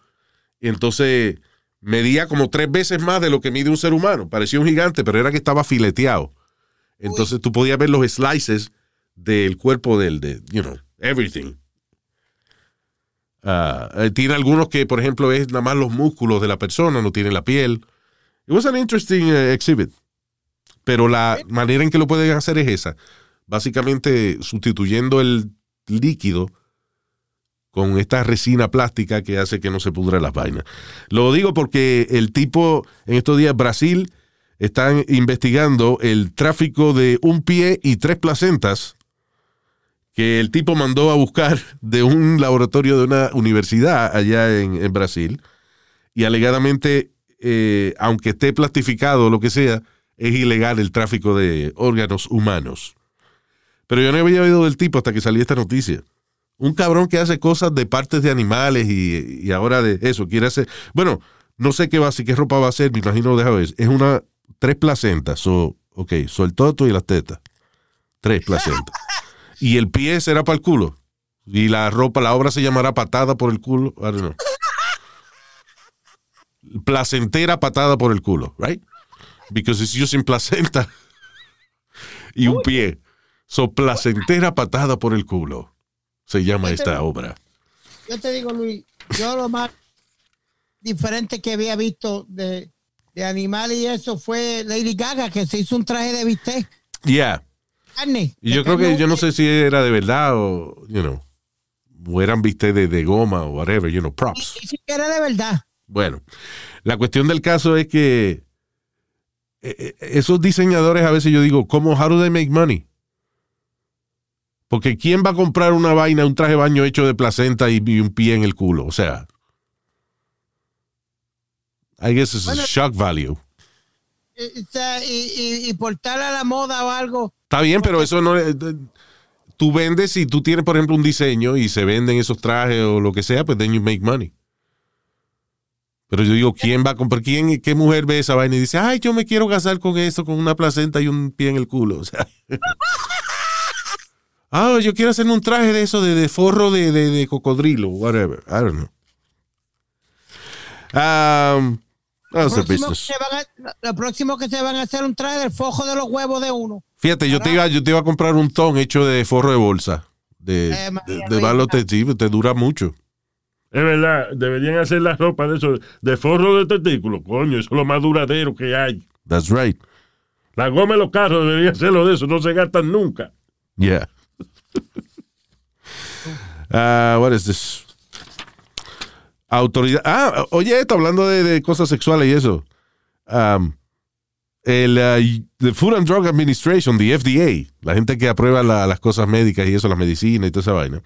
[SPEAKER 2] Y entonces medía como tres veces más de lo que mide un ser humano. Parecía un gigante, pero era que estaba fileteado. Entonces tú podías ver los slices del cuerpo del, de, you know, everything. Eh, tiene algunos que, por ejemplo, es nada más los músculos de la persona, no tiene la piel. It was an interesting eh, exhibit. Pero la manera en que lo pueden hacer es esa. Básicamente sustituyendo el líquido con esta resina plástica que hace que no se pudra las vainas. Lo digo porque el tipo, en estos días, Brasil, están investigando el tráfico de un pie y tres placentas que el tipo mandó a buscar de un laboratorio de una universidad allá en, en Brasil. Y alegadamente, eh, aunque esté plastificado o lo que sea, es ilegal el tráfico de órganos humanos. Pero yo no había oído del tipo hasta que salió esta noticia. Un cabrón que hace cosas de partes de animales y, y ahora de eso quiere hacer. Bueno, no sé qué va a hacer, qué ropa va a hacer, me imagino, deja ver. Es una. Tres placentas. So, ok, so el toto y las tetas. Tres placentas. [LAUGHS] y el pie será para el culo. Y la ropa, la obra se llamará patada por el culo. I don't know. Placentera patada por el culo, right? Because it's using placenta [LAUGHS] y un pie. So, placentera patada por el culo. Se llama esta obra.
[SPEAKER 4] Yo te digo, Luis, yo lo más diferente que había visto de, de animal y eso fue Lady Gaga, que se hizo un traje de bistec.
[SPEAKER 2] Yeah.
[SPEAKER 4] Carne.
[SPEAKER 2] Y yo creo que, yo no sé si era de verdad o, you know, o eran viste de, de goma o whatever, you know, props.
[SPEAKER 4] Y era de verdad.
[SPEAKER 2] Bueno, la cuestión del caso es que eh, eh, esos diseñadores a veces yo digo, ¿cómo, how do they make money? Porque ¿quién va a comprar una vaina, un traje de baño hecho de placenta y, y un pie en el culo? O sea, I guess it's a shock value.
[SPEAKER 4] Y, sea, y, y, y portar a la moda o algo.
[SPEAKER 2] Está bien, pero eso no es- Tú vendes si tú tienes, por ejemplo, un diseño y se venden esos trajes o lo que sea, pues then you make money. Pero yo digo, ¿quién va a comprar? ¿Quién, ¿Qué mujer ve esa vaina y dice, ay, yo me quiero casar con eso, con una placenta y un pie en el culo? O sea. [LAUGHS] ah, yo quiero hacerme un traje de eso, de, de forro de, de, de cocodrilo, whatever. I don't know. Um, that's the
[SPEAKER 4] Próximo que
[SPEAKER 2] business.
[SPEAKER 4] se van a- lo próximo que se van a hacer un traje del fojo de los huevos de uno.
[SPEAKER 2] Fíjate, yo te, iba, yo te iba a comprar un ton hecho de forro de bolsa. De,
[SPEAKER 4] Eh, María
[SPEAKER 2] de, de balo te, dura mucho.
[SPEAKER 3] Es verdad, deberían hacer la ropa de eso, de forro de testículo. Coño, eso es lo más duradero que hay.
[SPEAKER 2] That's right.
[SPEAKER 3] La goma de los carros deberían hacerlo de eso, no se gastan nunca.
[SPEAKER 2] Yeah. Uh, what is this? autoridad. Ah, oye, esto hablando de, de cosas sexuales y eso. Um, el uh, the Food and Drug Administration, the FDA, la gente que aprueba la- las cosas médicas y eso, las medicinas y toda esa vaina,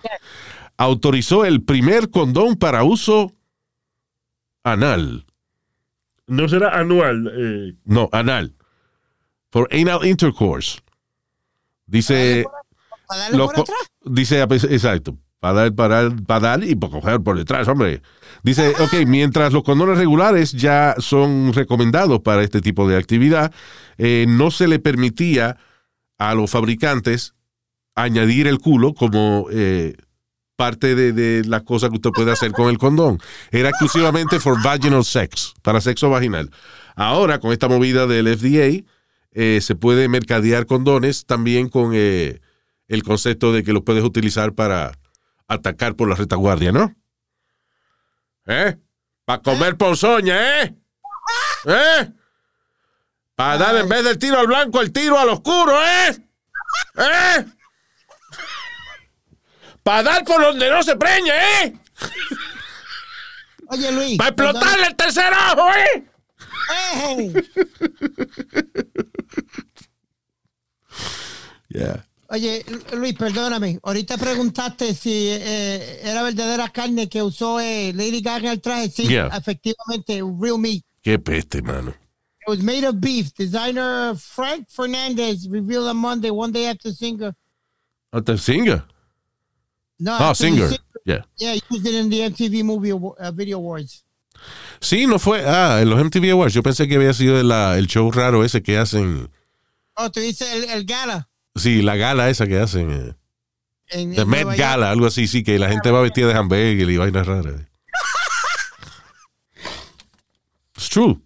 [SPEAKER 2] autorizó el primer condón para uso anal.
[SPEAKER 3] No será anual. eh,
[SPEAKER 2] No, anal. For anal intercourse. Dice.
[SPEAKER 4] ¿Para darle por atrás?
[SPEAKER 2] Dice, exacto. Para dar, para, para dar y para coger por detrás, hombre. Dice, ok, mientras los condones regulares ya son recomendados para este tipo de actividad, eh, no se le permitía a los fabricantes añadir el culo como eh, parte de, de las cosas que usted puede hacer con el condón. Era exclusivamente for vaginal sex, para sexo vaginal. Ahora, con esta movida del FDA, eh, se puede mercadear condones también con eh, el concepto de que los puedes utilizar para atacar por la retaguardia, ¿no? ¿Eh? Para comer ponzoña, ¿eh? ¿Eh? Para dar en vez del tiro al blanco, el tiro al oscuro, ¿eh? ¿Eh? Para dar por donde no se preñe, ¿eh?
[SPEAKER 4] Oye, Luis.
[SPEAKER 2] Para explotarle el tercer ojo, ¿eh?
[SPEAKER 4] Ey. [LAUGHS]
[SPEAKER 2] Yeah.
[SPEAKER 4] Oye, Lu- Luis, perdóname. Ahorita preguntaste si eh, era verdadera carne que usó eh, Lady Gaga en el traje. Sí,
[SPEAKER 2] Yeah.
[SPEAKER 4] efectivamente, real meat.
[SPEAKER 2] Qué peste, mano.
[SPEAKER 4] It was made of beef. Designer Frank Fernandez revealed on Monday, one day after Singer.
[SPEAKER 2] Hasta Singer.
[SPEAKER 4] No,
[SPEAKER 2] Ah,
[SPEAKER 4] after the
[SPEAKER 2] Singer.
[SPEAKER 4] Singer-
[SPEAKER 2] Yeah.
[SPEAKER 4] Yeah, used it in the MTV Movie uh, Video Awards.
[SPEAKER 2] Sí, no fue. Ah, en los MTV Awards. Yo pensé que había sido la- el show raro ese que hacen.
[SPEAKER 4] Oh, tú dices el, el gala.
[SPEAKER 2] Sí, la gala esa que hacen. eh,
[SPEAKER 4] En,
[SPEAKER 2] The Met. Gala, algo así, sí, que la gente va vestida de hamburger y vainas raras. [LAUGHS] It's true.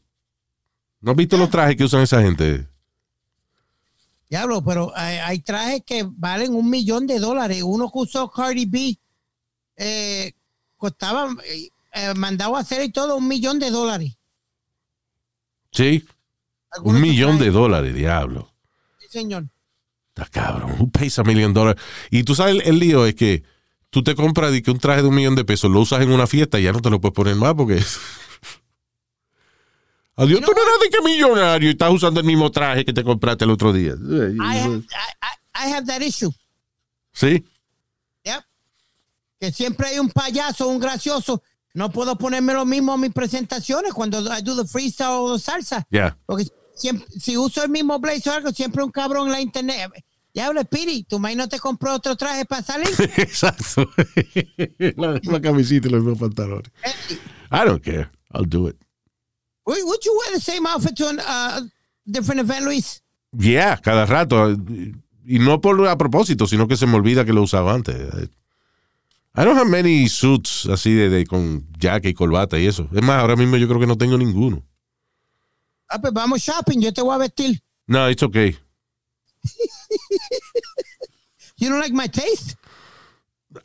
[SPEAKER 2] ¿No has visto los trajes que usan esa gente?
[SPEAKER 4] Diablo, pero hay, hay trajes que valen un millón de dólares. Uno que usó Cardi B eh, costaba, eh, eh, mandado a hacer y todo un millón de dólares.
[SPEAKER 2] Sí. Un millón de dólares, diablo.
[SPEAKER 4] Sí, señor.
[SPEAKER 2] Está cabrón. Who pays a million dollars? Y tú sabes, el, el lío es que tú te compras de que un traje de un millón de pesos lo usas en una fiesta y ya no te lo puedes poner más porque. [LAUGHS] Adiós, tú no eres de que millonario y estás usando el mismo traje que te compraste el otro día.
[SPEAKER 4] I have, I, I- I have that issue.
[SPEAKER 2] Sí.
[SPEAKER 4] Yep. Que siempre hay un payaso, un gracioso. No puedo ponerme lo mismo a mis presentaciones cuando I do the freestyle o salsa.
[SPEAKER 2] Ya.
[SPEAKER 4] Porque siempre, si uso el mismo blazer o algo, siempre un cabrón en la internet. Habla, Piri, tu maíz no te compró otro traje para salir. [LAUGHS]
[SPEAKER 2] Exacto. [LAUGHS] la misma camisita y los mismos pantalones. I don't care. I'll do it.
[SPEAKER 4] would, would you wear the same outfit to a uh, different event, Luis?
[SPEAKER 2] Yeah, cada rato. Y no por a propósito, sino que se me olvida que lo usaba antes. I don't have many suits así de, de con jacket y corbata y eso. Es más, ahora mismo yo creo que no tengo ninguno.
[SPEAKER 4] Ah, pues vamos shopping, yo te voy a vestir.
[SPEAKER 2] No, it's okay. [LAUGHS]
[SPEAKER 4] You don't like my taste?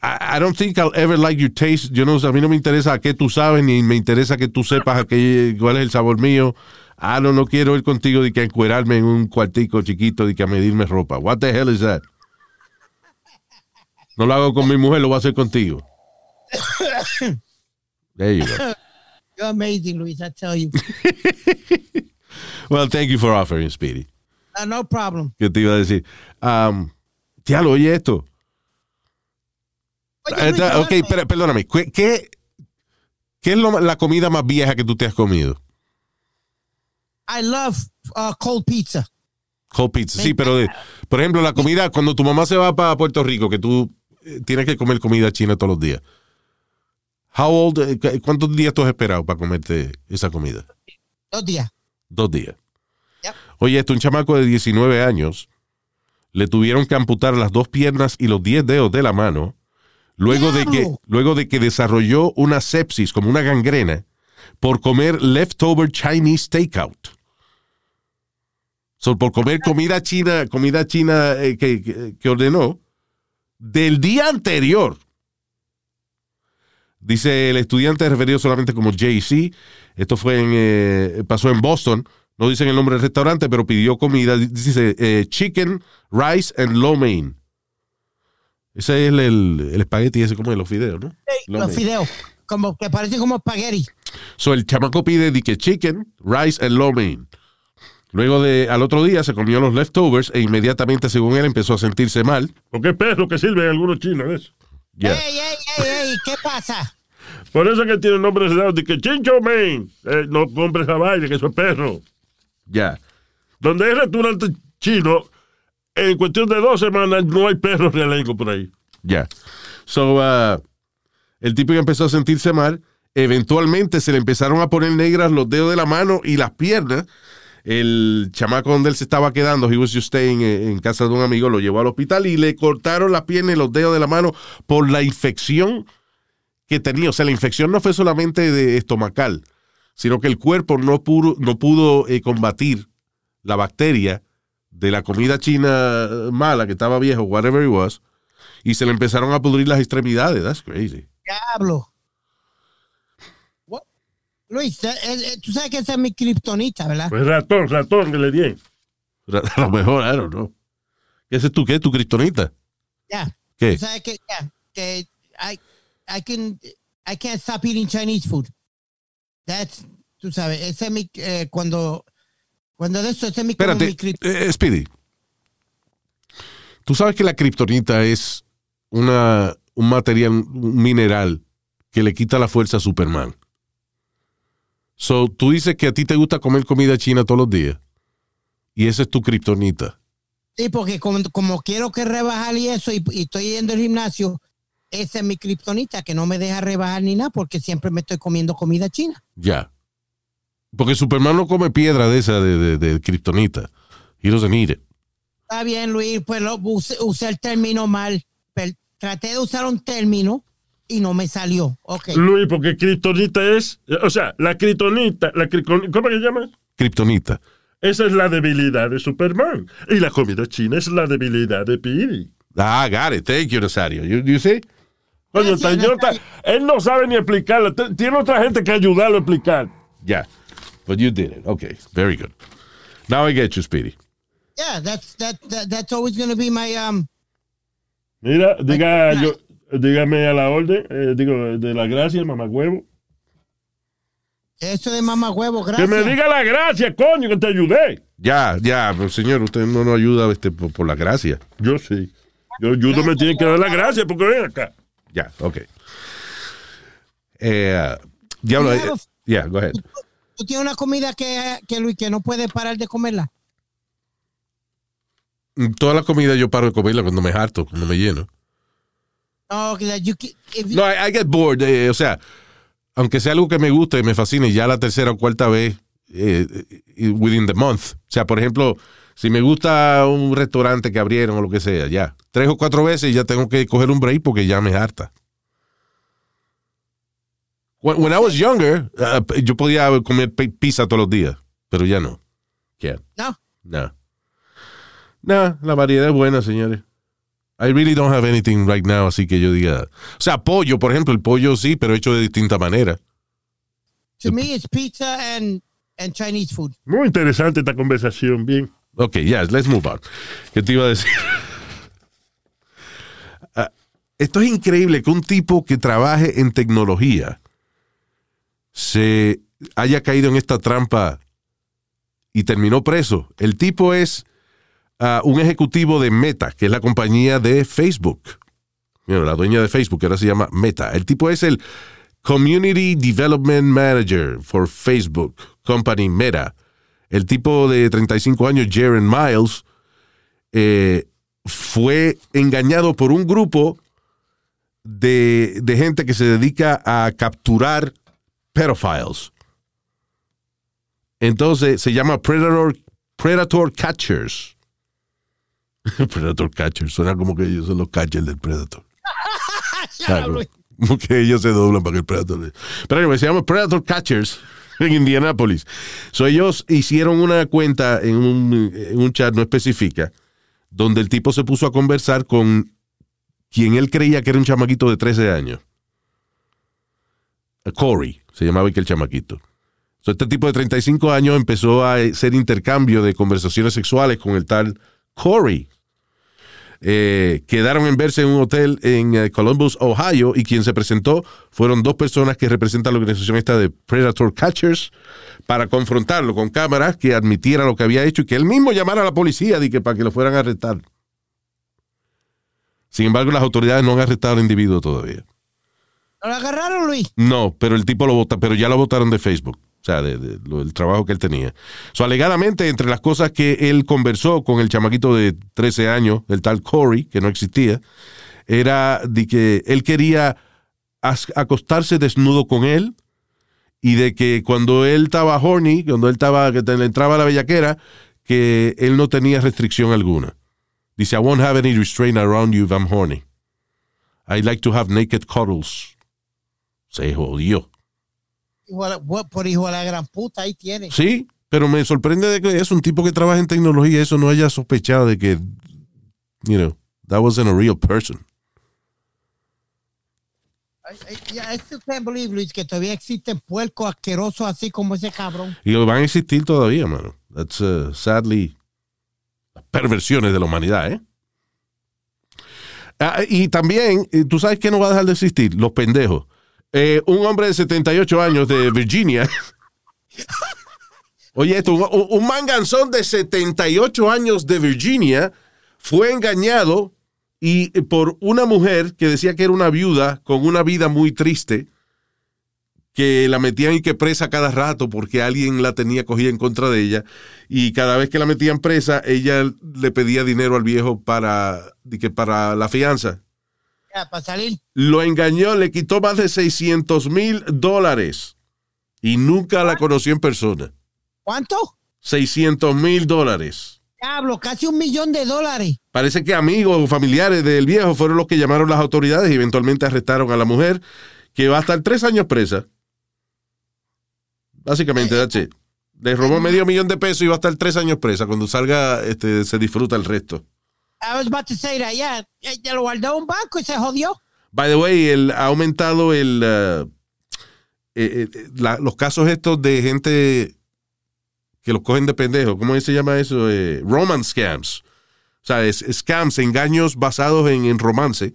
[SPEAKER 2] I, I don't think I'll ever like your taste. Yo no, a mí no me interesa a qué tú sabes, ni me interesa que tú sepas a qué, cuál es el sabor mío. Ah, no, no quiero ir contigo de que a encuerarme en un cuartico chiquito de que a medirme ropa. What the hell is that? No lo hago con mi mujer, lo voy a hacer contigo. [COUGHS] There you go.
[SPEAKER 4] You're amazing, Luis, I tell you. [LAUGHS]
[SPEAKER 2] Well, thank you for offering, Speedy.
[SPEAKER 4] Uh, no problem.
[SPEAKER 2] ¿Qué te iba a decir? Um, ya lo oye esto.
[SPEAKER 4] Oye, Luis,
[SPEAKER 2] Esta- ok,
[SPEAKER 4] perdóname.
[SPEAKER 2] pero, perdóname. ¿Qué, qué, qué es lo- la comida más vieja que tú te has comido?
[SPEAKER 4] I love uh, cold pizza.
[SPEAKER 2] Cold pizza. Sí, pero de, por ejemplo, la comida, cuando tu mamá se va para Puerto Rico, que tú eh, tienes que comer comida china todos los días. How old, eh, cu- ¿Cuántos días tú has esperado para comerte esa comida?
[SPEAKER 4] Dos días.
[SPEAKER 2] Dos días.
[SPEAKER 4] Yep.
[SPEAKER 2] Oye, esto, un chamaco de 19 años le tuvieron que amputar las dos piernas y los 10 dedos de la mano luego de, que, luego de que desarrolló una sepsis, como una gangrena, por comer leftover Chinese takeout. So, por comer comida china, comida china eh, que, que- que ordenó del día anterior. Dice el estudiante referido solamente como JC. Esto fue en, eh, pasó en Boston. No dicen el nombre del restaurante, pero pidió comida. Dice eh, chicken, rice and lo mein. Ese es el, el, el espagueti ese como de los fideos, ¿no? Lo
[SPEAKER 4] Los
[SPEAKER 2] mein.
[SPEAKER 4] fideos. como que parece como spaghetti.
[SPEAKER 2] So el chamaco pide di que chicken, rice and lo mein. Luego de, al otro día se comió los leftovers e inmediatamente, según él, empezó a sentirse mal.
[SPEAKER 3] Porque es perro que sirven algunos chinos eso.
[SPEAKER 2] Ya.
[SPEAKER 4] Ey, ey, ey, ey, ¿qué pasa?
[SPEAKER 3] Por eso que tiene nombre de de que chincho man. Eh, no compres esa vaina, que eso es perro.
[SPEAKER 2] Ya.
[SPEAKER 3] Donde hay restaurante chino, en cuestión de dos semanas no hay perros realengo por ahí.
[SPEAKER 2] Ya. So, uh, el tipo ya empezó a sentirse mal. Eventualmente se le empezaron a poner negras los dedos de la mano y las piernas. El chamaco donde él se estaba quedando, he was just staying en casa de un amigo, lo llevó al hospital y le cortaron las piernas y los dedos de la mano por la infección que tenía. O sea, la infección no fue solamente de estomacal, sino que el cuerpo no pudo, no pudo eh, combatir la bacteria de la comida china mala que estaba viejo, whatever it was, y se le empezaron a pudrir las extremidades. That's crazy.
[SPEAKER 4] Diablo. What? Luis, eh, eh, tú sabes que esa es mi kriptonita, ¿verdad?
[SPEAKER 3] Pues ratón, ratón que le di.
[SPEAKER 2] A lo mejor, I don't know. ¿Qué es tu qué? ¿Tu kriptonita?
[SPEAKER 4] Ya.
[SPEAKER 2] ¿Qué?
[SPEAKER 4] Tú sabes que, ya, que I, I can, I can't stop eating Chinese food. That's, tú sabes, ese es mi, eh, cuando, cuando de eso, ese es mi,
[SPEAKER 2] Espérate,
[SPEAKER 4] mi krip-
[SPEAKER 2] eh, Speedy. Tú sabes que la kriptonita es una, un material, un mineral que le quita la fuerza a Superman. So, tú dices que a ti te gusta comer comida china todos los días. Y esa es tu kriptonita.
[SPEAKER 4] Sí, porque como, como quiero que rebajar y eso, y, y estoy yendo al gimnasio, esa es mi kriptonita, que no me deja rebajar ni nada, porque siempre me estoy comiendo comida china.
[SPEAKER 2] Ya. Porque Superman no come piedra de esa de, de, de kriptonita. He doesn't eat it.
[SPEAKER 4] Está bien, Luis, pues lo, usé, usé el término mal. Traté de usar un término y no me salió. Ok.
[SPEAKER 3] Luis, porque kriptonita es, o sea, la kriptonita, la ¿cómo se llama?
[SPEAKER 2] Kriptonita.
[SPEAKER 3] Esa es la debilidad de Superman. Y la comida china es la debilidad de Piri.
[SPEAKER 2] Ah, got it. Thank you, Rosario. You, you see?
[SPEAKER 3] Tan- yo
[SPEAKER 4] Nazario.
[SPEAKER 3] ta- él no sabe ni explicarlo. Tiene otra gente que ayudarlo a explicar.
[SPEAKER 2] Yeah. But you did it. Okay. Very good. Now I get you, Speedy.
[SPEAKER 4] Yeah, that's, that, that, that's always going to be my, um,
[SPEAKER 3] Mira, diga, yo, dígame a la orden, eh, digo, de la gracia, mamagüevo.
[SPEAKER 4] eso de mamá huevo,
[SPEAKER 3] Que
[SPEAKER 4] gracias.
[SPEAKER 3] me diga la gracia, coño, que te ayudé.
[SPEAKER 2] Ya, ya, pero señor, usted no nos ayuda este, por, por la gracia.
[SPEAKER 3] Yo sí. Yo ayudo, me tienen que dar la gracia porque ven acá.
[SPEAKER 2] Ya, ok. Eh, diablo,
[SPEAKER 4] You have
[SPEAKER 2] eh, yeah, go ahead.
[SPEAKER 4] ¿Tú tienes una comida que, que Luis, que no puede parar de comerla?
[SPEAKER 2] Toda la comida yo paro de comerla cuando me harto, cuando me lleno.
[SPEAKER 4] No, you, you-
[SPEAKER 2] No, I, I get bored. eh, o sea, aunque sea algo que me guste y me fascine, ya la tercera o cuarta vez eh, eh, within the month. O sea, por ejemplo, si me gusta un restaurante que abrieron o lo que sea, ya. Tres o cuatro veces ya tengo que coger un break porque ya me harta. When, when I was younger, uh, yo podía comer pi- pizza todos los días, pero ya no. Can't.
[SPEAKER 4] No.
[SPEAKER 2] No. No, la variedad es buena, señores. I really don't have anything right now, así que yo diga. O sea, pollo, por ejemplo, el pollo sí, pero hecho de distinta manera.
[SPEAKER 4] to me, it's pizza and, and Chinese food.
[SPEAKER 3] Muy interesante esta conversación, bien.
[SPEAKER 2] Ok, yes, let's move on. ¿Qué te iba a decir? [LAUGHS] Ah, esto es increíble que un tipo que trabaje en tecnología se haya caído en esta trampa y terminó preso. El tipo es ah, un ejecutivo de Meta, que es la compañía de Facebook. Bueno, la dueña de Facebook, que ahora se llama Meta. El tipo es el Community Development Manager for Facebook Company Meta. El tipo de 35 años, Jaren Miles, eh, fue engañado por un grupo de, de gente que se dedica a capturar pedophiles. Entonces se llama Predator, Predator Catchers. [LAUGHS] Predator Catchers, suena como que ellos son los catchers del Predator. [LAUGHS] Claro, como que ellos se doblan para que el Predator. Pero anyway, se llama Predator Catchers en Indianapolis. So, ellos hicieron una cuenta en un, chat no específica, donde el tipo se puso a conversar con quien él creía que era un chamaquito de 13 años. Corey, se llamaba el chamaquito. So, este tipo de 35 años empezó a hacer intercambio de conversaciones sexuales con el tal Corey. Eh, quedaron en verse en un hotel en eh, Columbus, Ohio, y quien se presentó fueron dos personas que representan la organización esta de Predator Catchers para confrontarlo con cámaras, que admitiera lo que había hecho y que él mismo llamara a la policía de que, para que lo fueran a arrestar. Sin embargo, las autoridades no han arrestado al individuo todavía.
[SPEAKER 4] ¿No lo agarraron, Luis?
[SPEAKER 2] No, pero el tipo lo vota, pero ya lo votaron de Facebook. O sea, de, de- del trabajo que él tenía. So, alegadamente, entre las cosas que él conversó con el chamaquito de 13 años, el tal Corey, que no existía, era de que él quería acostarse desnudo con él y de que cuando él estaba horny, cuando él estaba, que le entraba la bellaquera, que él no tenía restricción alguna. Dice, I won't have any restraint around you if I'm horny. I like to have naked cuddles. Se jodió.
[SPEAKER 4] Hijo de la- bu- por hijo de la gran puta, ahí tiene.
[SPEAKER 2] Sí, pero me sorprende de que es un tipo que trabaja en tecnología, eso no haya sospechado de que, you know, that wasn't a real person.
[SPEAKER 4] I still can't believe, Luis, que todavía existen puercos asquerosos así como ese cabrón.
[SPEAKER 2] Y van a existir todavía, mano. That's uh, sadly las perversiones de la humanidad, ¿eh? Ah, y también, eh, tú sabes que no va a dejar de existir, los pendejos. Eh, un hombre de 78 años de Virginia. [LAUGHS] Oye, esto, un, un manganzón de 78 años de Virginia fue engañado y por una mujer que decía que era una viuda con una vida muy triste que la metían y que presa cada rato porque alguien la tenía cogida en contra de ella y cada vez que la metían presa ella le pedía dinero al viejo para, para la fianza.
[SPEAKER 4] Ya, para salir.
[SPEAKER 2] Lo engañó, le quitó más de 600 mil dólares y nunca la conoció en persona.
[SPEAKER 4] ¿Cuánto?
[SPEAKER 2] 600 mil dólares.
[SPEAKER 4] Diablo, casi un millón de dólares.
[SPEAKER 2] Parece que amigos o familiares del viejo fueron los que llamaron las autoridades y eventualmente arrestaron a la mujer que va a estar tres años presa. Básicamente, it. Le robó medio millón de pesos y va a estar tres años presa. Cuando salga, este, se disfruta el resto.
[SPEAKER 4] I was about to say that, yeah. Ya, ya lo guardó un banco y se jodió.
[SPEAKER 2] By the way, el, ha aumentado el, uh, eh, eh, la- los casos estos de gente que los cogen de pendejo. ¿Cómo se llama eso? Eh, romance scams. O sea, es, scams, engaños basados en, en romance.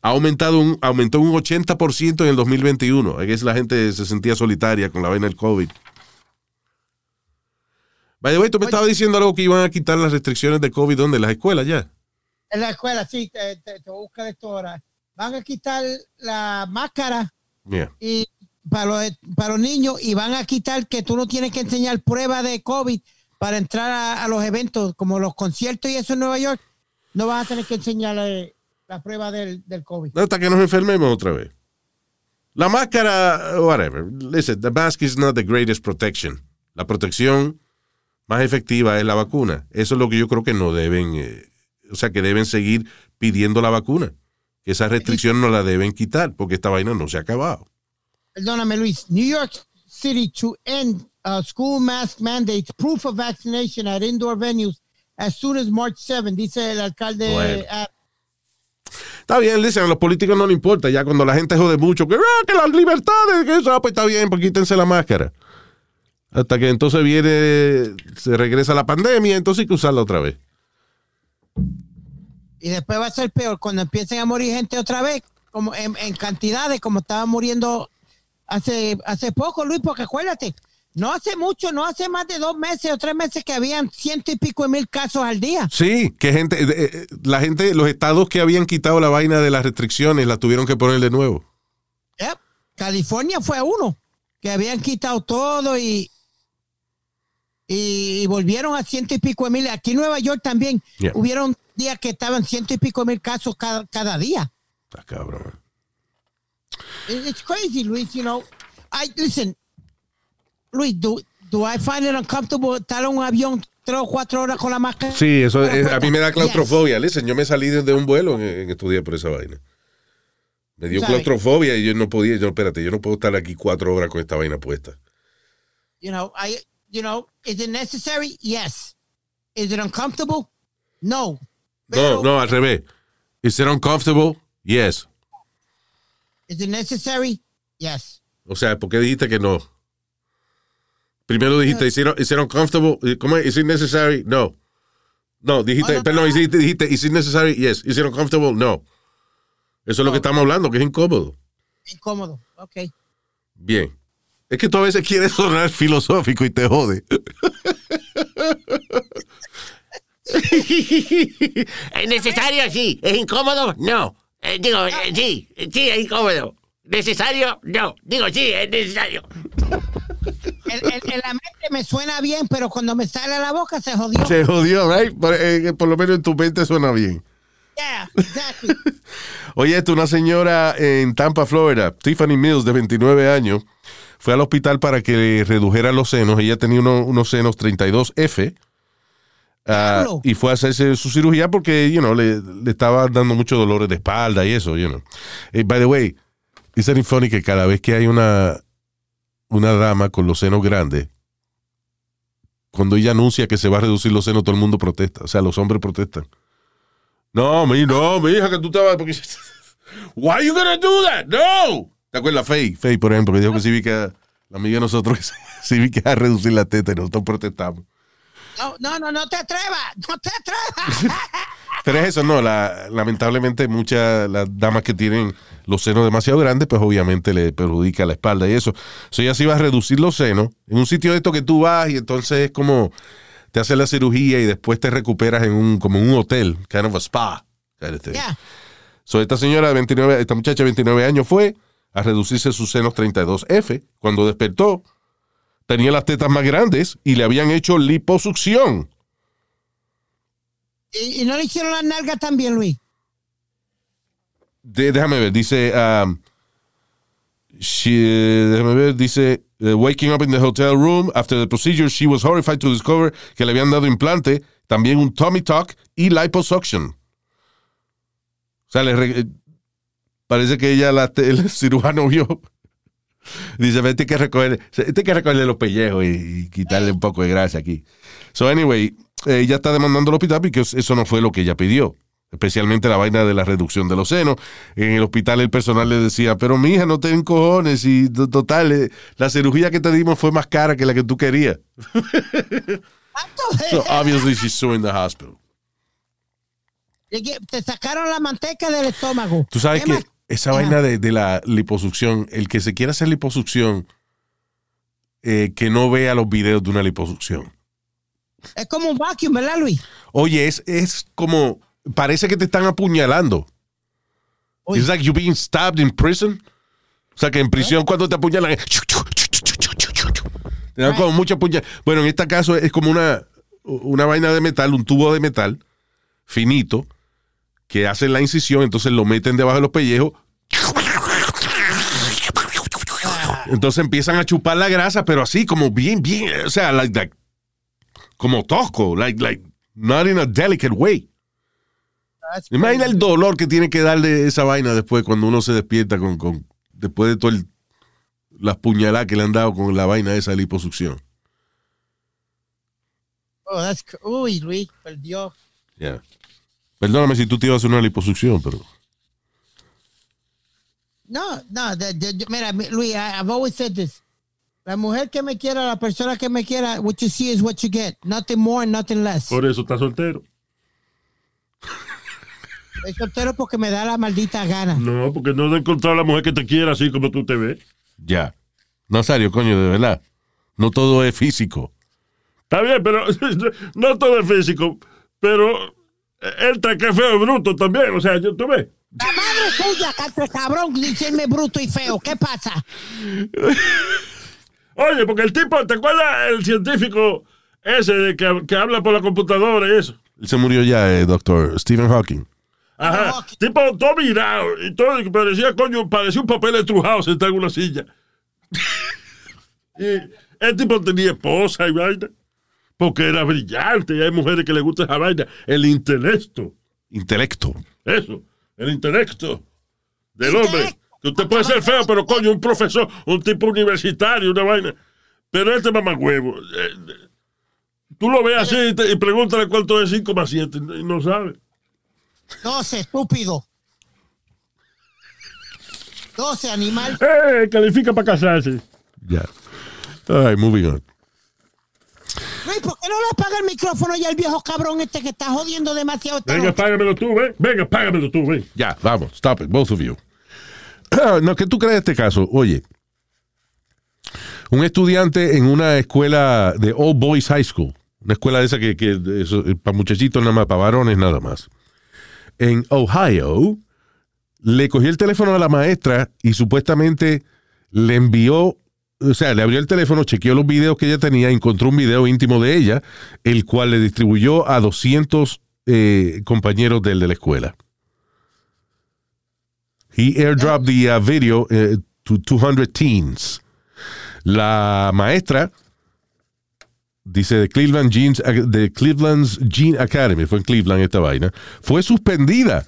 [SPEAKER 2] Ha aumentado un, aumentó un 80% en el 2021. Es la gente se sentía solitaria con la vaina del COVID. By the way, tú me estabas diciendo algo que iban a quitar las restricciones de COVID, ¿dónde? Las escuelas ya.
[SPEAKER 4] En la escuela, sí, te, te, te voy a buscar esto ahora. Van a quitar la máscara
[SPEAKER 2] Yeah.
[SPEAKER 4] y para los, para los niños y van a quitar que tú no tienes que enseñar prueba de COVID para entrar a, a los eventos como los conciertos y eso en Nueva York. No vas a tener que enseñar eh, la prueba del, del COVID.
[SPEAKER 2] Hasta que nos enfermemos otra vez. La máscara, whatever. Listen, the mask is not the greatest protection. La protección más efectiva es la vacuna. Eso es lo que yo creo que no deben, eh, o sea, que deben seguir pidiendo la vacuna. Que esa restricción no la deben quitar porque esta vaina no se ha acabado.
[SPEAKER 4] Perdóname, Luis. New York City to end uh, school mask mandates, proof of vaccination at indoor venues as soon as March 7, dice el alcalde.
[SPEAKER 2] Bueno. Está bien, dicen, a los políticos no le importa. Ya cuando la gente jode mucho, que, ah, que las libertades, que eso, ah, pues está bien, pues quítense la máscara. Hasta que entonces viene, se regresa la pandemia, entonces hay que usarla otra vez.
[SPEAKER 4] Y después va a ser peor cuando empiecen a morir gente otra vez, como en, en cantidades, como estaba muriendo hace, hace poco, Luis, porque acuérdate, no hace mucho, no hace más de dos meses o tres meses que habían ciento y pico de mil casos al día.
[SPEAKER 2] Sí, que gente, eh, la gente, los estados que habían quitado la vaina de las restricciones, la tuvieron que poner de nuevo.
[SPEAKER 4] Yep. California fue uno, que habían quitado todo y, y, volvieron a ciento y pico de mil. Aquí en Nueva York también hubieron días que estaban ciento y pico mil casos cada, cada día.
[SPEAKER 2] Está cabrón.
[SPEAKER 4] It- It's crazy, Luis. You know, I listen, Luis. Do do I find it uncomfortable estar en un avión tres o cuatro horas con la máscara?
[SPEAKER 2] Sí, eso es- a mí me da
[SPEAKER 4] Yes.
[SPEAKER 2] claustrofobia. Listen, yo me salí de un vuelo en, en estos días por esa vaina. Me dio
[SPEAKER 4] ¿Sabe?
[SPEAKER 2] claustrofobia y yo no podía, yo, espérate, yo no puedo estar aquí cuatro horas con esta vaina puesta.
[SPEAKER 4] You know, I. You know, is it necessary? Yes. Is it uncomfortable? No.
[SPEAKER 2] No, no, al revés. Is it uncomfortable? Yes.
[SPEAKER 4] Is it necessary? Yes.
[SPEAKER 2] O sea, ¿por qué dijiste que no? Primero dijiste, is it, is it uncomfortable? ¿Cómo es? Is it necessary? No. No, dijiste,
[SPEAKER 4] Oh, no,
[SPEAKER 2] perdón,
[SPEAKER 4] no.
[SPEAKER 2] dijiste, dijiste, is it necessary? Yes. Is it uncomfortable? No. Eso es lo que estamos hablando, que es incómodo.
[SPEAKER 4] Incómodo. Ok.
[SPEAKER 2] Bien. Es que tú a veces quieres sonar [LAUGHS] filosófico y te jode. [LAUGHS]
[SPEAKER 5] ¿Es [LAUGHS] necesario? Sí. ¿Es incómodo? No. Eh, digo, eh, sí, sí, es incómodo. ¿Necesario? No. Digo, sí, es necesario.
[SPEAKER 4] En, en- en la mente me suena bien, pero cuando me sale a la boca se jodió.
[SPEAKER 2] Se jodió, right? Por, eh, por lo menos en tu mente suena bien.
[SPEAKER 4] Yeah, exactly. [LAUGHS]
[SPEAKER 2] Oye, esto, una señora en Tampa, Florida, Tiffany Mills, de 29 años, fue al hospital para que le redujeran los senos. Ella tenía uno- unos senos 32F. Y fue a hacerse su cirugía porque, you know, le, le estaba dando muchos dolores de espalda y eso, you know. Eh, by the way, it's very funny que cada vez que hay una, una dama con los senos grandes, cuando ella anuncia que se va a reducir los senos, todo el mundo protesta. O sea, los hombres protestan. No, mi, no, mi hija, que tú estabas. Porque... [LAUGHS] Why are you gonna do that? No. ¿Te acuerdas Faye? Faye, por ejemplo, que dijo que sí vi que la amiga de nosotros [LAUGHS] que sí vi que a reducir la teta y nosotros protestamos.
[SPEAKER 4] No, no, no, no te atrevas. [LAUGHS] No te atrevas.
[SPEAKER 2] Pero es eso, no, la- lamentablemente muchas las damas que tienen los senos demasiado grandes, pues obviamente le perjudica la espalda y eso. So ella se iba a reducir los senos en un sitio de esto que tú vas y entonces es como te hacen la cirugía y después te recuperas en un como un hotel, kind of a spa.
[SPEAKER 4] Yeah.
[SPEAKER 2] So, esta señora de 29, esta muchacha de 29 años fue a reducirse sus senos 32F. Cuando despertó, tenía las tetas más grandes y le habían hecho liposucción.
[SPEAKER 4] Y, y no le hicieron las nalgas también, Luis.
[SPEAKER 2] De- déjame ver, dice, um, she, déjame ver, dice, uh, waking up in the hotel room after the procedure, she was horrified to discover que le habían dado implante, también un tummy tuck y liposuction. O sea, le eh, parece que ella, la- [LAUGHS] el cirujano vio. Dice, vete que recoger, este que recogerle los pellejos y, y quitarle un poco de grasa aquí. So, anyway, eh, ella está demandando al hospital porque eso no fue lo que ella pidió. Especialmente la vaina de la reducción de los senos. En el hospital el personal le decía, pero mi hija no te cojones y to- total, eh, la cirugía que te dimos fue más cara que la que tú querías. [LAUGHS] So obviously she's suing the hospital.
[SPEAKER 4] Te sacaron la manteca del estómago.
[SPEAKER 2] Tú sabes
[SPEAKER 4] ¿Qué
[SPEAKER 2] que? Esa
[SPEAKER 4] Ajá.
[SPEAKER 2] vaina de, de la liposucción, el que se quiera hacer liposucción, eh, que no vea los videos de una liposucción.
[SPEAKER 4] Es como un vacuum, ¿verdad, Luis?
[SPEAKER 2] Oye, es, es como, parece que te están apuñalando.
[SPEAKER 4] Uy.
[SPEAKER 2] It's like you being stabbed in prison. O sea, que en prisión cuando te apuñalan, te dan como mucha puñal. Bueno, en este caso es como una, una vaina de metal, un tubo de metal finito, que hacen la incisión, entonces lo meten debajo de los pellejos. Entonces empiezan a chupar la grasa, pero así como bien, bien, o sea, like, like, como tosco, like, like, not in a delicate way. Imagina el dolor que tiene que darle esa vaina después cuando uno se despierta con, con después de todas las puñaladas que le han dado con la vaina esa de liposucción.
[SPEAKER 4] Oh, that's Uy, Luis, perdió.
[SPEAKER 2] Yeah. Perdóname si tú te ibas a hacer una liposucción, pero
[SPEAKER 4] No, no, de- de- de- mira, mi- Luis, I- I've always said this. La mujer que me quiera, la persona que me quiera, what you see is what you get. Nothing more and nothing less.
[SPEAKER 3] Por eso está soltero.
[SPEAKER 4] Estoy soltero porque me da la maldita gana.
[SPEAKER 3] No, porque no has encontrado a la mujer que te quiera así como tú te ves.
[SPEAKER 2] ya. Nazario, coño, de verdad. No todo es físico.
[SPEAKER 3] Está bien, pero [LAUGHS] no todo es físico. Pero él está que feo y bruto también. O sea, yo- tú ves.
[SPEAKER 4] La madre suya, catre cabrón, diciéndome bruto y feo. ¿Qué pasa? [LAUGHS]
[SPEAKER 3] Oye, porque el tipo, ¿te acuerdas el científico ese de que, que habla por la computadora y eso?
[SPEAKER 2] Él se murió ya, eh, doctor Stephen Hawking.
[SPEAKER 3] Ajá. Tipo, todo mirado y todo, parecía, coño, parecía un papel estrujado sentado en una silla. [LAUGHS] y el tipo tenía esposa y vaina. Porque era brillante y hay mujeres que le gusta esa vaina. El intelecto.
[SPEAKER 2] Intelecto.
[SPEAKER 3] Eso, el intelecto del hombre. Que usted puede ser feo, pero coño, un profesor, un tipo universitario, una vaina. Pero este mamagüevo, eh, eh, tú lo ves así y, te- y pregúntale cuánto es 5,7 y no sabe.
[SPEAKER 4] 12, estúpido. 12, animal.
[SPEAKER 3] ¡Eh! Califica para casarse.
[SPEAKER 2] Ya. All right, moving on.
[SPEAKER 4] Luis, ¿por qué no le apaga el micrófono ya el viejo cabrón este que está jodiendo demasiado?
[SPEAKER 3] Venga,
[SPEAKER 4] noche?
[SPEAKER 3] págamelo tú, ven. Venga, págamelo tú, ven.
[SPEAKER 2] Ya, vamos, stop it, both of you. [CLEARS THROAT] no, ¿qué tú crees de este caso? Oye, un estudiante en una escuela de All Boys High School, una escuela de esa que, que eh, para muchachitos nada más, para varones nada más, en Ohio, le cogió el teléfono a la maestra y supuestamente le envió, o sea, le abrió el teléfono, chequeó los videos que ella tenía, encontró un video íntimo de ella, el cual le distribuyó a 200 eh, compañeros de la escuela. He airdropped the uh, video uh, to 200 teens. La maestra dice de Cleveland Jeans, de Cleveland's Gene Academy, fue en Cleveland esta vaina, fue suspendida.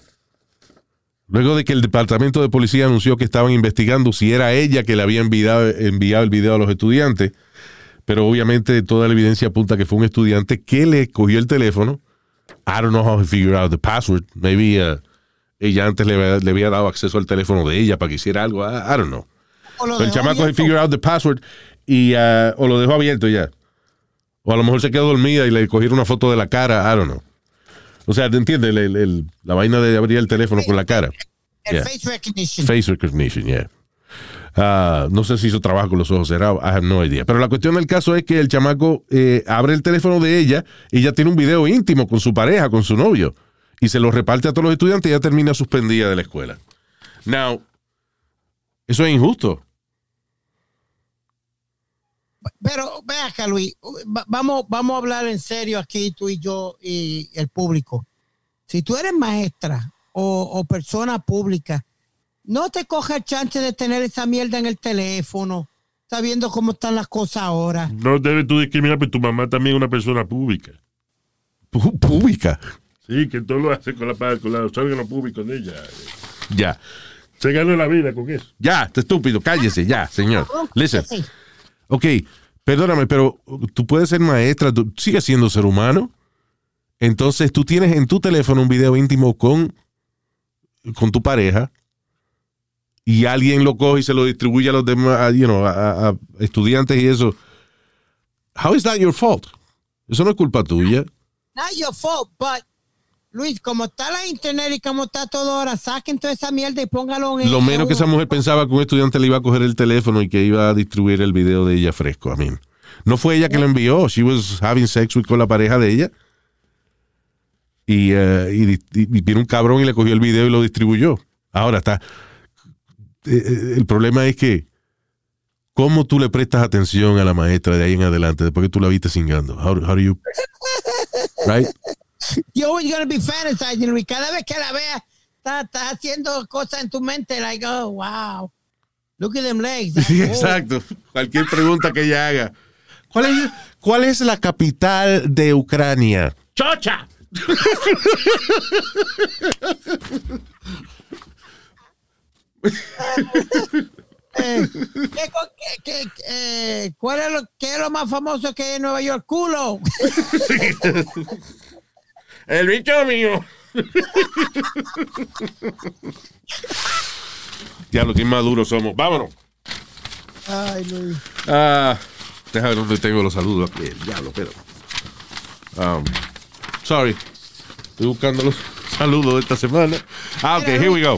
[SPEAKER 2] Luego de que el departamento de policía anunció que estaban investigando si era ella que le había enviado, enviado el video a los estudiantes, pero obviamente toda la evidencia apunta que fue un estudiante que le cogió el teléfono. I don't know how he figured out the password. Maybe uh, ella antes le, había- le había dado acceso al teléfono de ella para que hiciera algo. I, I don't know. Pero el chamaco
[SPEAKER 4] abierto.
[SPEAKER 2] figured out the password y uh, o lo dejó abierto ya. O a lo mejor se quedó dormida y le cogieron una foto de la cara. I don't know. O sea, ¿te entiendes? El- el- el- la vaina de abrir el teléfono con la cara.
[SPEAKER 4] El
[SPEAKER 2] Yeah.
[SPEAKER 4] face recognition.
[SPEAKER 2] Face recognition, yeah. Ah, no sé si hizo trabajo con los ojos cerrados, I have no idea. Pero la cuestión del caso es que el chamaco eh, abre el teléfono de ella y ella tiene un video íntimo con su pareja, con su novio, y se lo reparte a todos los estudiantes y ya termina suspendida de la escuela. Now, eso es injusto.
[SPEAKER 4] Pero ve acá, Luis, va- vamos, vamos a hablar en serio aquí, tú y yo y el público. Si tú eres maestra o, o persona pública, no te coja el chance de tener esa mierda en el teléfono, sabiendo cómo están las cosas ahora.
[SPEAKER 3] No debes tú discriminar, pero tu mamá también es una persona pública.
[SPEAKER 2] Pública.
[SPEAKER 3] Sí, que todo lo hace con la con los órganos públicos de ella.
[SPEAKER 2] Ya.
[SPEAKER 3] Se ganó la vida con eso.
[SPEAKER 2] Ya, está estúpido, cállese, ya, señor. Listen. Ok, perdóname, pero tú puedes ser maestra, tú sigues siendo ser humano. Entonces tú tienes en tu teléfono un video íntimo con, con tu pareja y alguien lo coge y se lo distribuye a los demás, a estudiantes y eso. How is that your fault? Eso no es culpa tuya.
[SPEAKER 4] Not your fault, but Luis, como está la internet y como está todo ahora, saquen toda esa mierda y póngalo en
[SPEAKER 2] Lo menos que esa mujer pensaba que un estudiante le iba a coger el teléfono y que iba a distribuir el video de ella fresco. I mean, no fue ella que lo envió. She was having sex with- con la pareja de ella. Y, y, di- y vino un cabrón y le cogió el video y lo distribuyó. Ahora está. eh, eh, el problema es que. ¿Cómo tú le prestas atención a la maestra de ahí en adelante después que tú la viste singando? How, how do you. Right?
[SPEAKER 4] You're always gonna be fantasizing, Luis. Cada vez que la veas, estás está haciendo cosas en tu mente, like, oh, wow. Look at them legs.
[SPEAKER 2] Sí,
[SPEAKER 4] Oh.
[SPEAKER 2] exacto. Cualquier pregunta que ella haga. ¿Cuál es, cuál es la capital de Ucrania?
[SPEAKER 3] ¡Chocha!
[SPEAKER 4] Eh, ¿qué co- qué- qué- eh, ¿Cuál es lo, qué es lo más famoso que hay en Nueva York? Culo. [LAUGHS]
[SPEAKER 5] El bicho mío.
[SPEAKER 2] Ya lo que maduros somos. Vámonos.
[SPEAKER 4] Ay, Luis.
[SPEAKER 2] Ah, déjame ver dónde tengo los saludos. Diablo, pero. Um, sorry. Estoy buscando los saludos de esta semana. Ah, ok, here we go.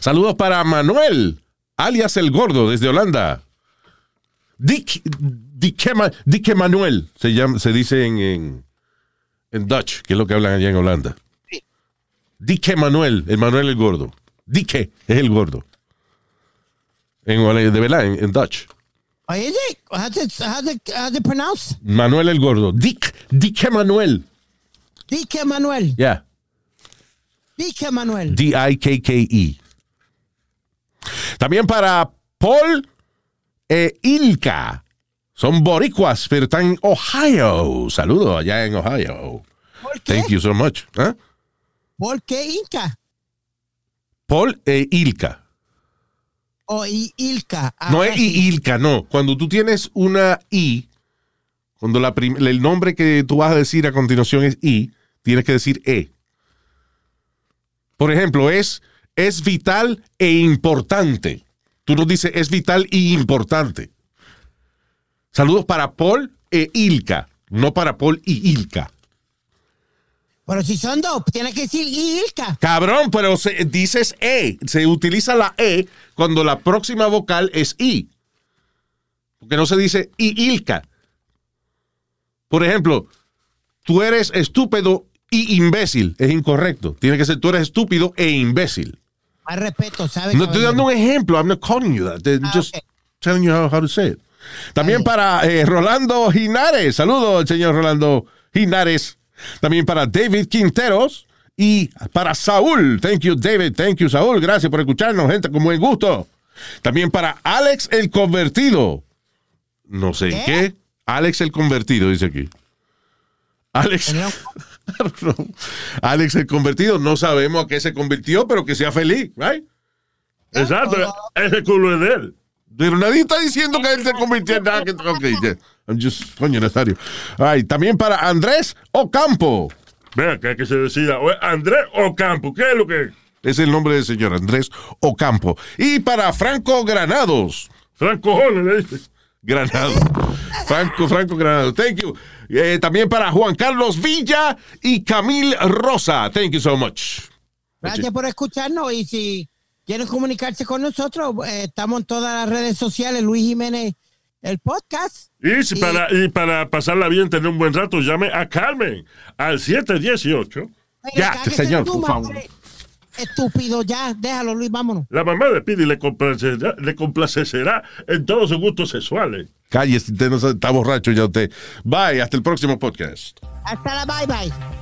[SPEAKER 2] Saludos para Manuel, alias El Gordo, desde Holanda. Dick, Dick, Dick Manuel, se, llama, se dice en, en, en Dutch, que es lo que hablan allá en Holanda. Dick Manuel, el Manuel el Gordo. Dick es el gordo. En, de verdad, en, en Dutch.
[SPEAKER 4] Oh, it, how's it pronounced?
[SPEAKER 2] Manuel el Gordo. Dick, Dick Manuel.
[SPEAKER 4] Dique Manuel.
[SPEAKER 2] Yeah.
[SPEAKER 4] Dique Manuel.
[SPEAKER 2] D-I-K-K-E. También para Paul e Ilka. Son boricuas, pero están en Ohio. Saludos allá en Ohio.
[SPEAKER 4] ¿Por qué?
[SPEAKER 2] Thank you so much. ¿Ah?
[SPEAKER 4] ¿Por qué Inca?
[SPEAKER 2] Paul e Ilka.
[SPEAKER 4] O I- Ilka.
[SPEAKER 2] No
[SPEAKER 4] Ahora
[SPEAKER 2] es. I- Ilka, no. Cuando tú tienes una I, cuando la el nombre que tú vas a decir a continuación es I, tienes que decir E. Por ejemplo, es, es vital e importante. Tú no dices es vital y importante. Saludos para Paul e Ilka, no para Paul y Ilka.
[SPEAKER 4] Pero si son dos, tienes que decir Ilka.
[SPEAKER 2] Cabrón, pero se- dices E. Se utiliza la E cuando la próxima vocal es I. Porque no se dice I Ilka. Por ejemplo, tú eres estúpido y imbécil. Es incorrecto. Tiene que ser tú eres estúpido e imbécil.
[SPEAKER 4] Más respeto, ¿sabes?
[SPEAKER 2] No estoy dando un ejemplo. I'm not calling you that. I'm
[SPEAKER 4] Ah,
[SPEAKER 2] just telling you how, how to say it. También para eh, Rolando Ginares. Saludos, señor Rolando Ginares. También para David Quinteros. Y para Saúl. Thank you, David. Thank you, Saúl. Gracias por escucharnos, gente, con buen gusto. También para Alex el Convertido. No sé en
[SPEAKER 4] ¿Qué?
[SPEAKER 2] Alex el Convertido, dice aquí. Alex. No. [LAUGHS] Alex el Convertido. No sabemos a qué se convirtió, pero que sea feliz, right?
[SPEAKER 3] Exacto, ese culo es de él.
[SPEAKER 2] Pero nadie está diciendo que él se convirtió en nada. Que, ok, yeah. I'm just, coño, Nazario. Ay, también para Andrés Ocampo.
[SPEAKER 3] Vea que hay que se decida, Andrés Ocampo, ¿qué es lo que es?
[SPEAKER 2] Es el nombre del señor, Andrés Ocampo. Y para Franco Granados.
[SPEAKER 3] Franco Jones le dice.
[SPEAKER 2] Granado. Franco, Franco Granado. Thank you. Eh, también para Juan Carlos Villa y Camil Rosa. Thank you so much.
[SPEAKER 4] Gracias por escucharnos y si quieren comunicarse con nosotros, eh, estamos en todas las redes sociales, Luis Jiménez, el podcast.
[SPEAKER 3] Y, si para, y para pasarla bien, tener un buen rato, llame a Carmen al 718.
[SPEAKER 4] Oye,
[SPEAKER 2] Ya, señor, por favor.
[SPEAKER 4] Estúpido, ya, déjalo, Luis, vámonos.
[SPEAKER 3] La mamá de Pidi le complacerá, le complacerá en todos sus gustos sexuales.
[SPEAKER 2] Cállese, usted no está borracho ya usted. Bye, hasta el próximo podcast.
[SPEAKER 4] Hasta la bye bye.